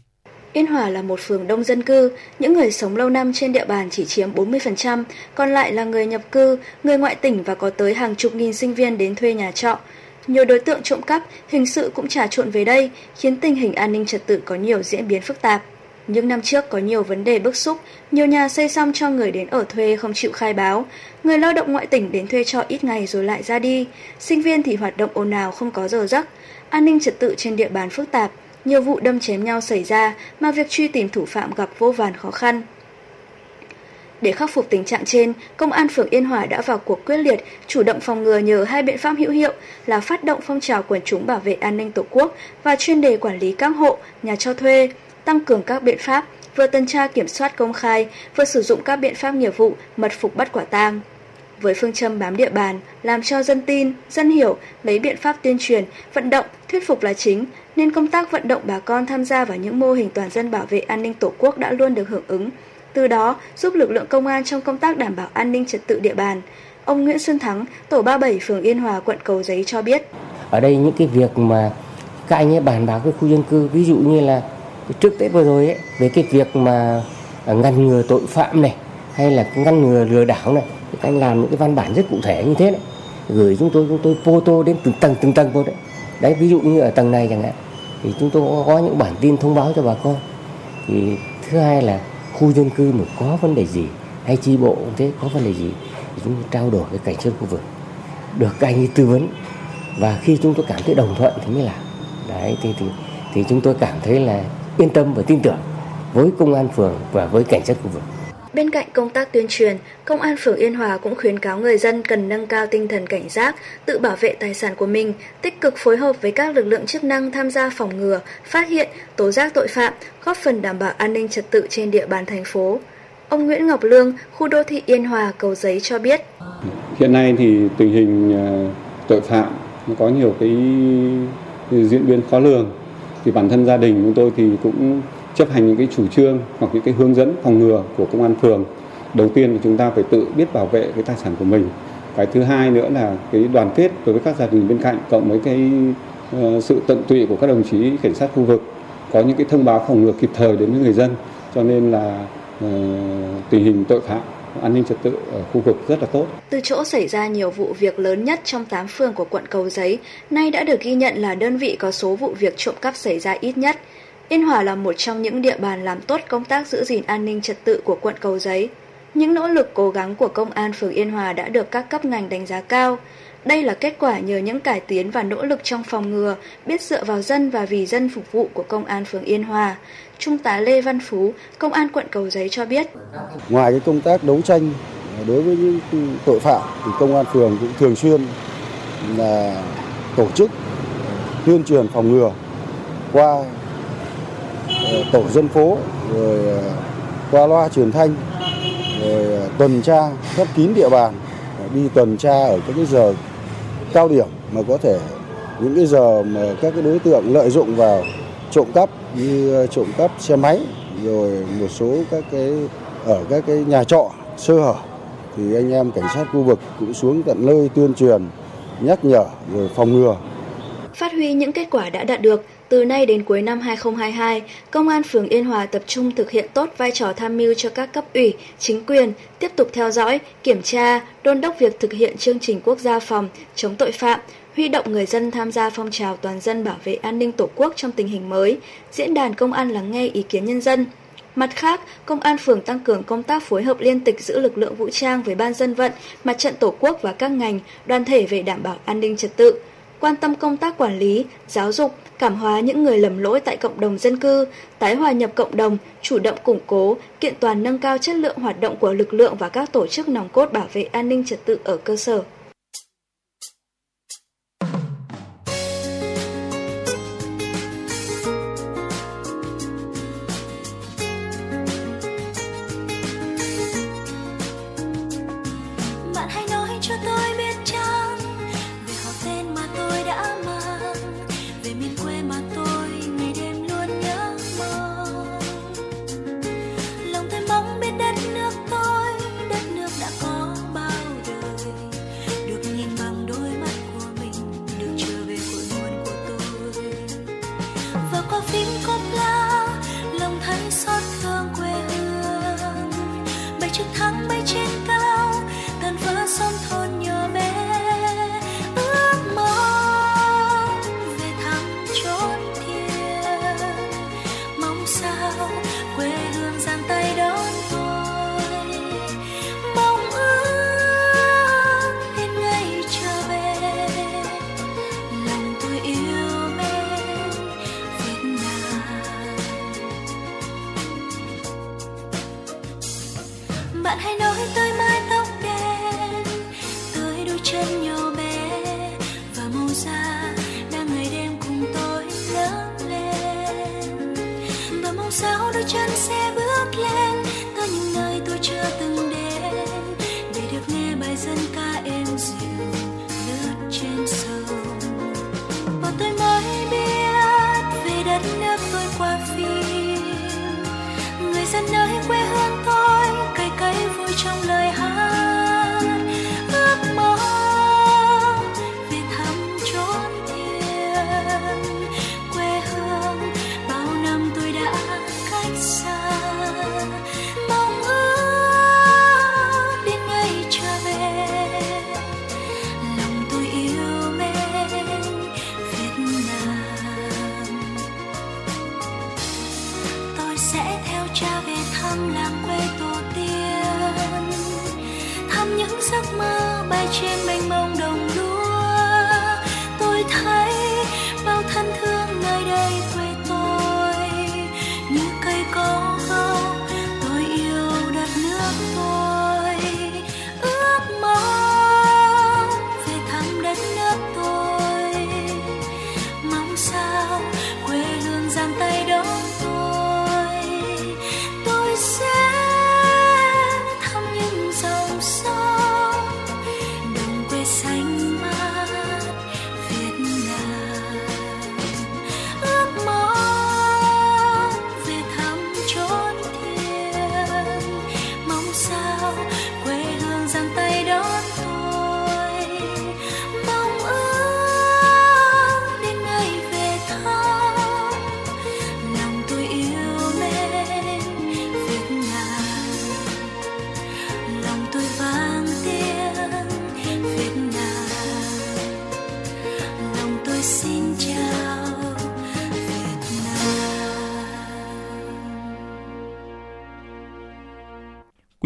Yên Hòa là một phường đông dân cư, những người sống lâu năm trên địa bàn chỉ chiếm 40%, còn lại là người nhập cư, người ngoại tỉnh và có tới hàng chục nghìn sinh viên đến thuê nhà trọ. Nhiều đối tượng trộm cắp, hình sự cũng trà trộn về đây, khiến tình hình an ninh trật tự có nhiều diễn biến phức tạp. Những năm trước có nhiều vấn đề bức xúc, nhiều nhà xây xong cho người đến ở thuê không chịu khai báo, người lao động ngoại tỉnh đến thuê trọ ít ngày rồi lại ra đi, sinh viên thì hoạt động ồn ào không có giờ giấc, an ninh trật tự trên địa bàn phức tạp, nhiều vụ đâm chém nhau xảy ra mà việc truy tìm thủ phạm gặp vô vàn khó khăn. Để khắc phục tình trạng trên, Công an phường Yên Hòa đã vào cuộc quyết liệt, chủ động phòng ngừa nhờ hai biện pháp hữu hiệu là phát động phong trào quần chúng bảo vệ an ninh Tổ quốc và chuyên đề quản lý các hộ, nhà cho thuê, tăng cường các biện pháp vừa tuần tra kiểm soát công khai, vừa sử dụng các biện pháp nghiệp vụ mật phục bắt quả tang. Với phương châm bám địa bàn, làm cho dân tin, dân hiểu, lấy biện pháp tuyên truyền, vận động, thuyết phục là chính, nên công tác vận động bà con tham gia vào những mô hình toàn dân bảo vệ an ninh Tổ quốc đã luôn được hưởng ứng, từ đó giúp lực lượng công an trong công tác đảm bảo an ninh trật tự địa bàn. Ông Nguyễn Xuân Thắng, tổ 37 phường Yên Hòa, quận Cầu Giấy cho biết. Ở đây những cái việc mà các anh ấy bàn báo với khu dân cư, ví dụ như là trước Tết vừa rồi ấy, về cái việc mà à, ngăn ngừa tội phạm này, hay là ngăn ngừa lừa đảo này, các anh làm những cái văn bản rất cụ thể như thế đấy. Gửi chúng tôi, chúng tôi photo đến từng tầng từng tầng vô đấy. Đấy, ví dụ như ở tầng này chẳng hạn, thì chúng tôi có những bản tin thông báo cho bà con. Thì thứ hai là khu dân cư mà có vấn đề gì, hay chi bộ cũng thế, có vấn đề gì thì chúng tôi trao đổi với cảnh sát khu vực. Được các anh ấy tư vấn, và khi chúng tôi cảm thấy đồng thuận thì mới làm. Đấy, thì thì thì chúng tôi cảm thấy là yên tâm và tin tưởng với công an phường và với cảnh sát khu vực. Bên cạnh công tác tuyên truyền, Công an phường Yên Hòa cũng khuyến cáo người dân cần nâng cao tinh thần cảnh giác, tự bảo vệ tài sản của mình, tích cực phối hợp với các lực lượng chức năng tham gia phòng ngừa, phát hiện, tố giác tội phạm, góp phần đảm bảo an ninh trật tự trên địa bàn thành phố. Ông Nguyễn Ngọc Lương, khu đô thị Yên Hòa, Cầu Giấy cho biết. Hiện nay thì tình hình à, tội phạm có nhiều cái diễn biến khó lường. Thì bản thân gia đình chúng tôi thì cũng chấp hành những cái chủ trương hoặc những cái hướng dẫn phòng ngừa của công an phường đầu tiên là chúng ta phải tự biết bảo vệ cái tài sản của mình cái thứ hai nữa là cái đoàn kết đối với các gia đình bên cạnh cộng với cái uh, sự tận tụy của các đồng chí cảnh sát khu vực có những cái thông báo phòng ngừa kịp thời đến với người dân cho nên là uh, tình hình tội phạm an ninh trật tự ở khu vực rất là tốt. Từ chỗ xảy ra nhiều vụ việc lớn nhất trong 8 phường của quận Cầu Giấy, nay đã được ghi nhận là đơn vị có số vụ việc trộm cắp xảy ra ít nhất. Yên Hòa là một trong những địa bàn làm tốt công tác giữ gìn an ninh trật tự của quận Cầu Giấy. Những nỗ lực cố gắng của công an phường Yên Hòa đã được các cấp ngành đánh giá cao. Đây là kết quả nhờ những cải tiến và nỗ lực trong phòng ngừa, biết dựa vào dân và vì dân phục vụ của công an phường Yên Hòa. Trung tá Lê Văn Phú, công an quận Cầu Giấy cho biết. Ngoài cái công tác đấu tranh đối với những tội phạm thì công an phường cũng thường xuyên là tổ chức tuyên truyền phòng ngừa qua Ờ, tổ dân phố rồi ờ, qua loa truyền thanh rồi ờ, tuần tra khép kín địa bàn đi tuần tra ở các cái giờ cao điểm mà có thể những cái giờ mà các cái đối tượng lợi dụng vào trộm cắp như trộm cắp xe máy rồi một số các cái ở các cái nhà trọ sơ hở thì anh em cảnh sát khu vực cũng xuống tận nơi tuyên truyền nhắc nhở rồi phòng ngừa. Phát huy những kết quả đã đạt được, từ nay đến cuối năm 2022, Công an phường Yên Hòa tập trung thực hiện tốt vai trò tham mưu cho các cấp ủy, chính quyền, tiếp tục theo dõi, kiểm tra, đôn đốc việc thực hiện chương trình quốc gia phòng chống tội phạm, huy động người dân tham gia phong trào toàn dân bảo vệ an ninh Tổ quốc trong tình hình mới, diễn đàn công an lắng nghe ý kiến nhân dân. Mặt khác, Công an phường tăng cường công tác phối hợp liên tịch giữa lực lượng vũ trang với ban dân vận, mặt trận Tổ quốc và các ngành, đoàn thể về đảm bảo an ninh trật tự quan tâm công tác quản lý, giáo dục, cảm hóa những người lầm lỗi tại cộng đồng dân cư, tái hòa nhập cộng đồng, chủ động củng cố, kiện toàn nâng cao chất lượng hoạt động của lực lượng và các tổ chức nòng cốt bảo vệ an ninh trật tự ở cơ sở.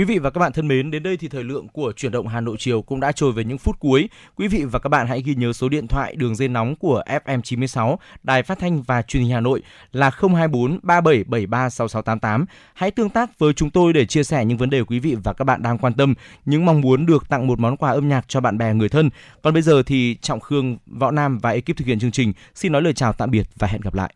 Quý vị và các bạn thân mến, đến đây thì thời lượng của chuyển động Hà Nội chiều cũng đã trôi về những phút cuối. Quý vị và các bạn hãy ghi nhớ số điện thoại đường dây nóng của FM 96, Đài Phát thanh và Truyền hình Hà Nội là 024 3773 6688. Hãy tương tác với chúng tôi để chia sẻ những vấn đề quý vị và các bạn đang quan tâm, những mong muốn được tặng một món quà âm nhạc cho bạn bè người thân. Còn bây giờ thì Trọng Khương, Võ Nam và ekip thực hiện chương trình xin nói lời chào tạm biệt và hẹn gặp lại.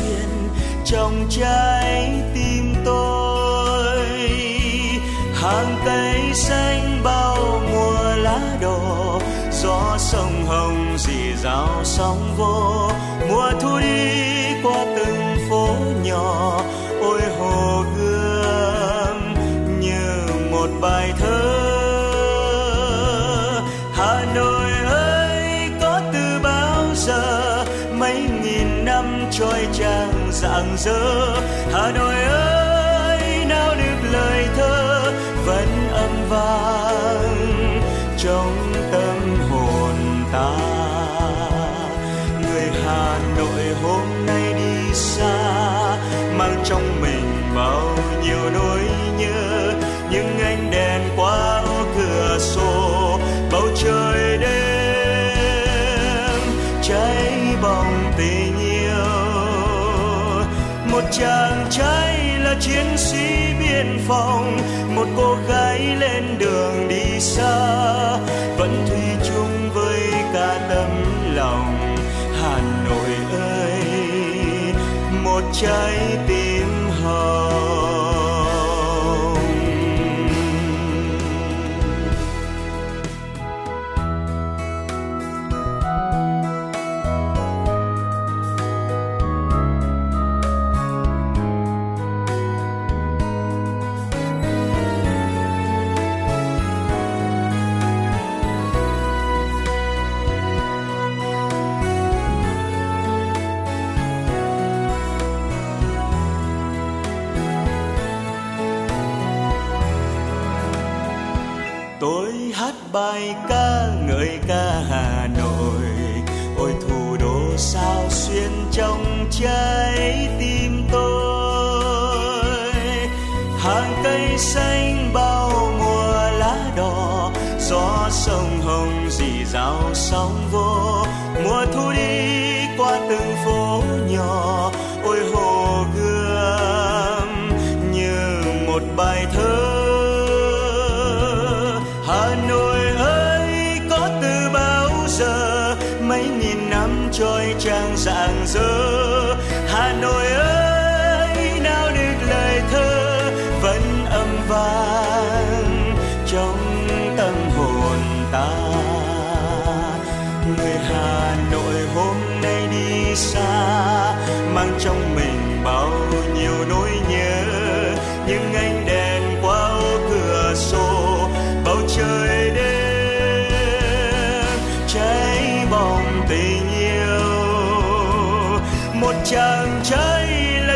Xuyên trong trái tim tôi. Hàng cây xanh bao mùa lá đỏ gió sông hồng dì rào sóng vô. Mùa thu đi rạng chàng trai là chiến sĩ biên phòng. Một cô gái lên đường đi xa, vẫn thủy chung với cả tấm lòng. Hà nội ơi, một trái tim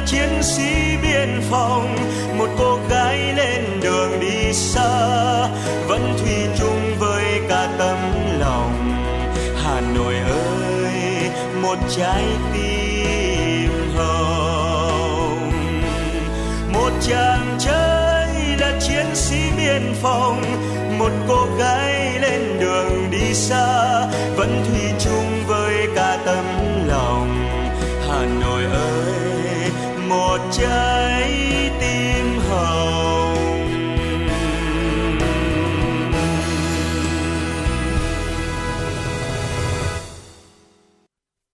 chiến sĩ biên phòng, một cô gái lên đường đi xa, vẫn thủy chung với cả tấm lòng. Hà nội ơi, một trái tim hồng. Một chàng trai là chiến sĩ biên phòng, một cô gái lên đường đi xa, vẫn thủy Hà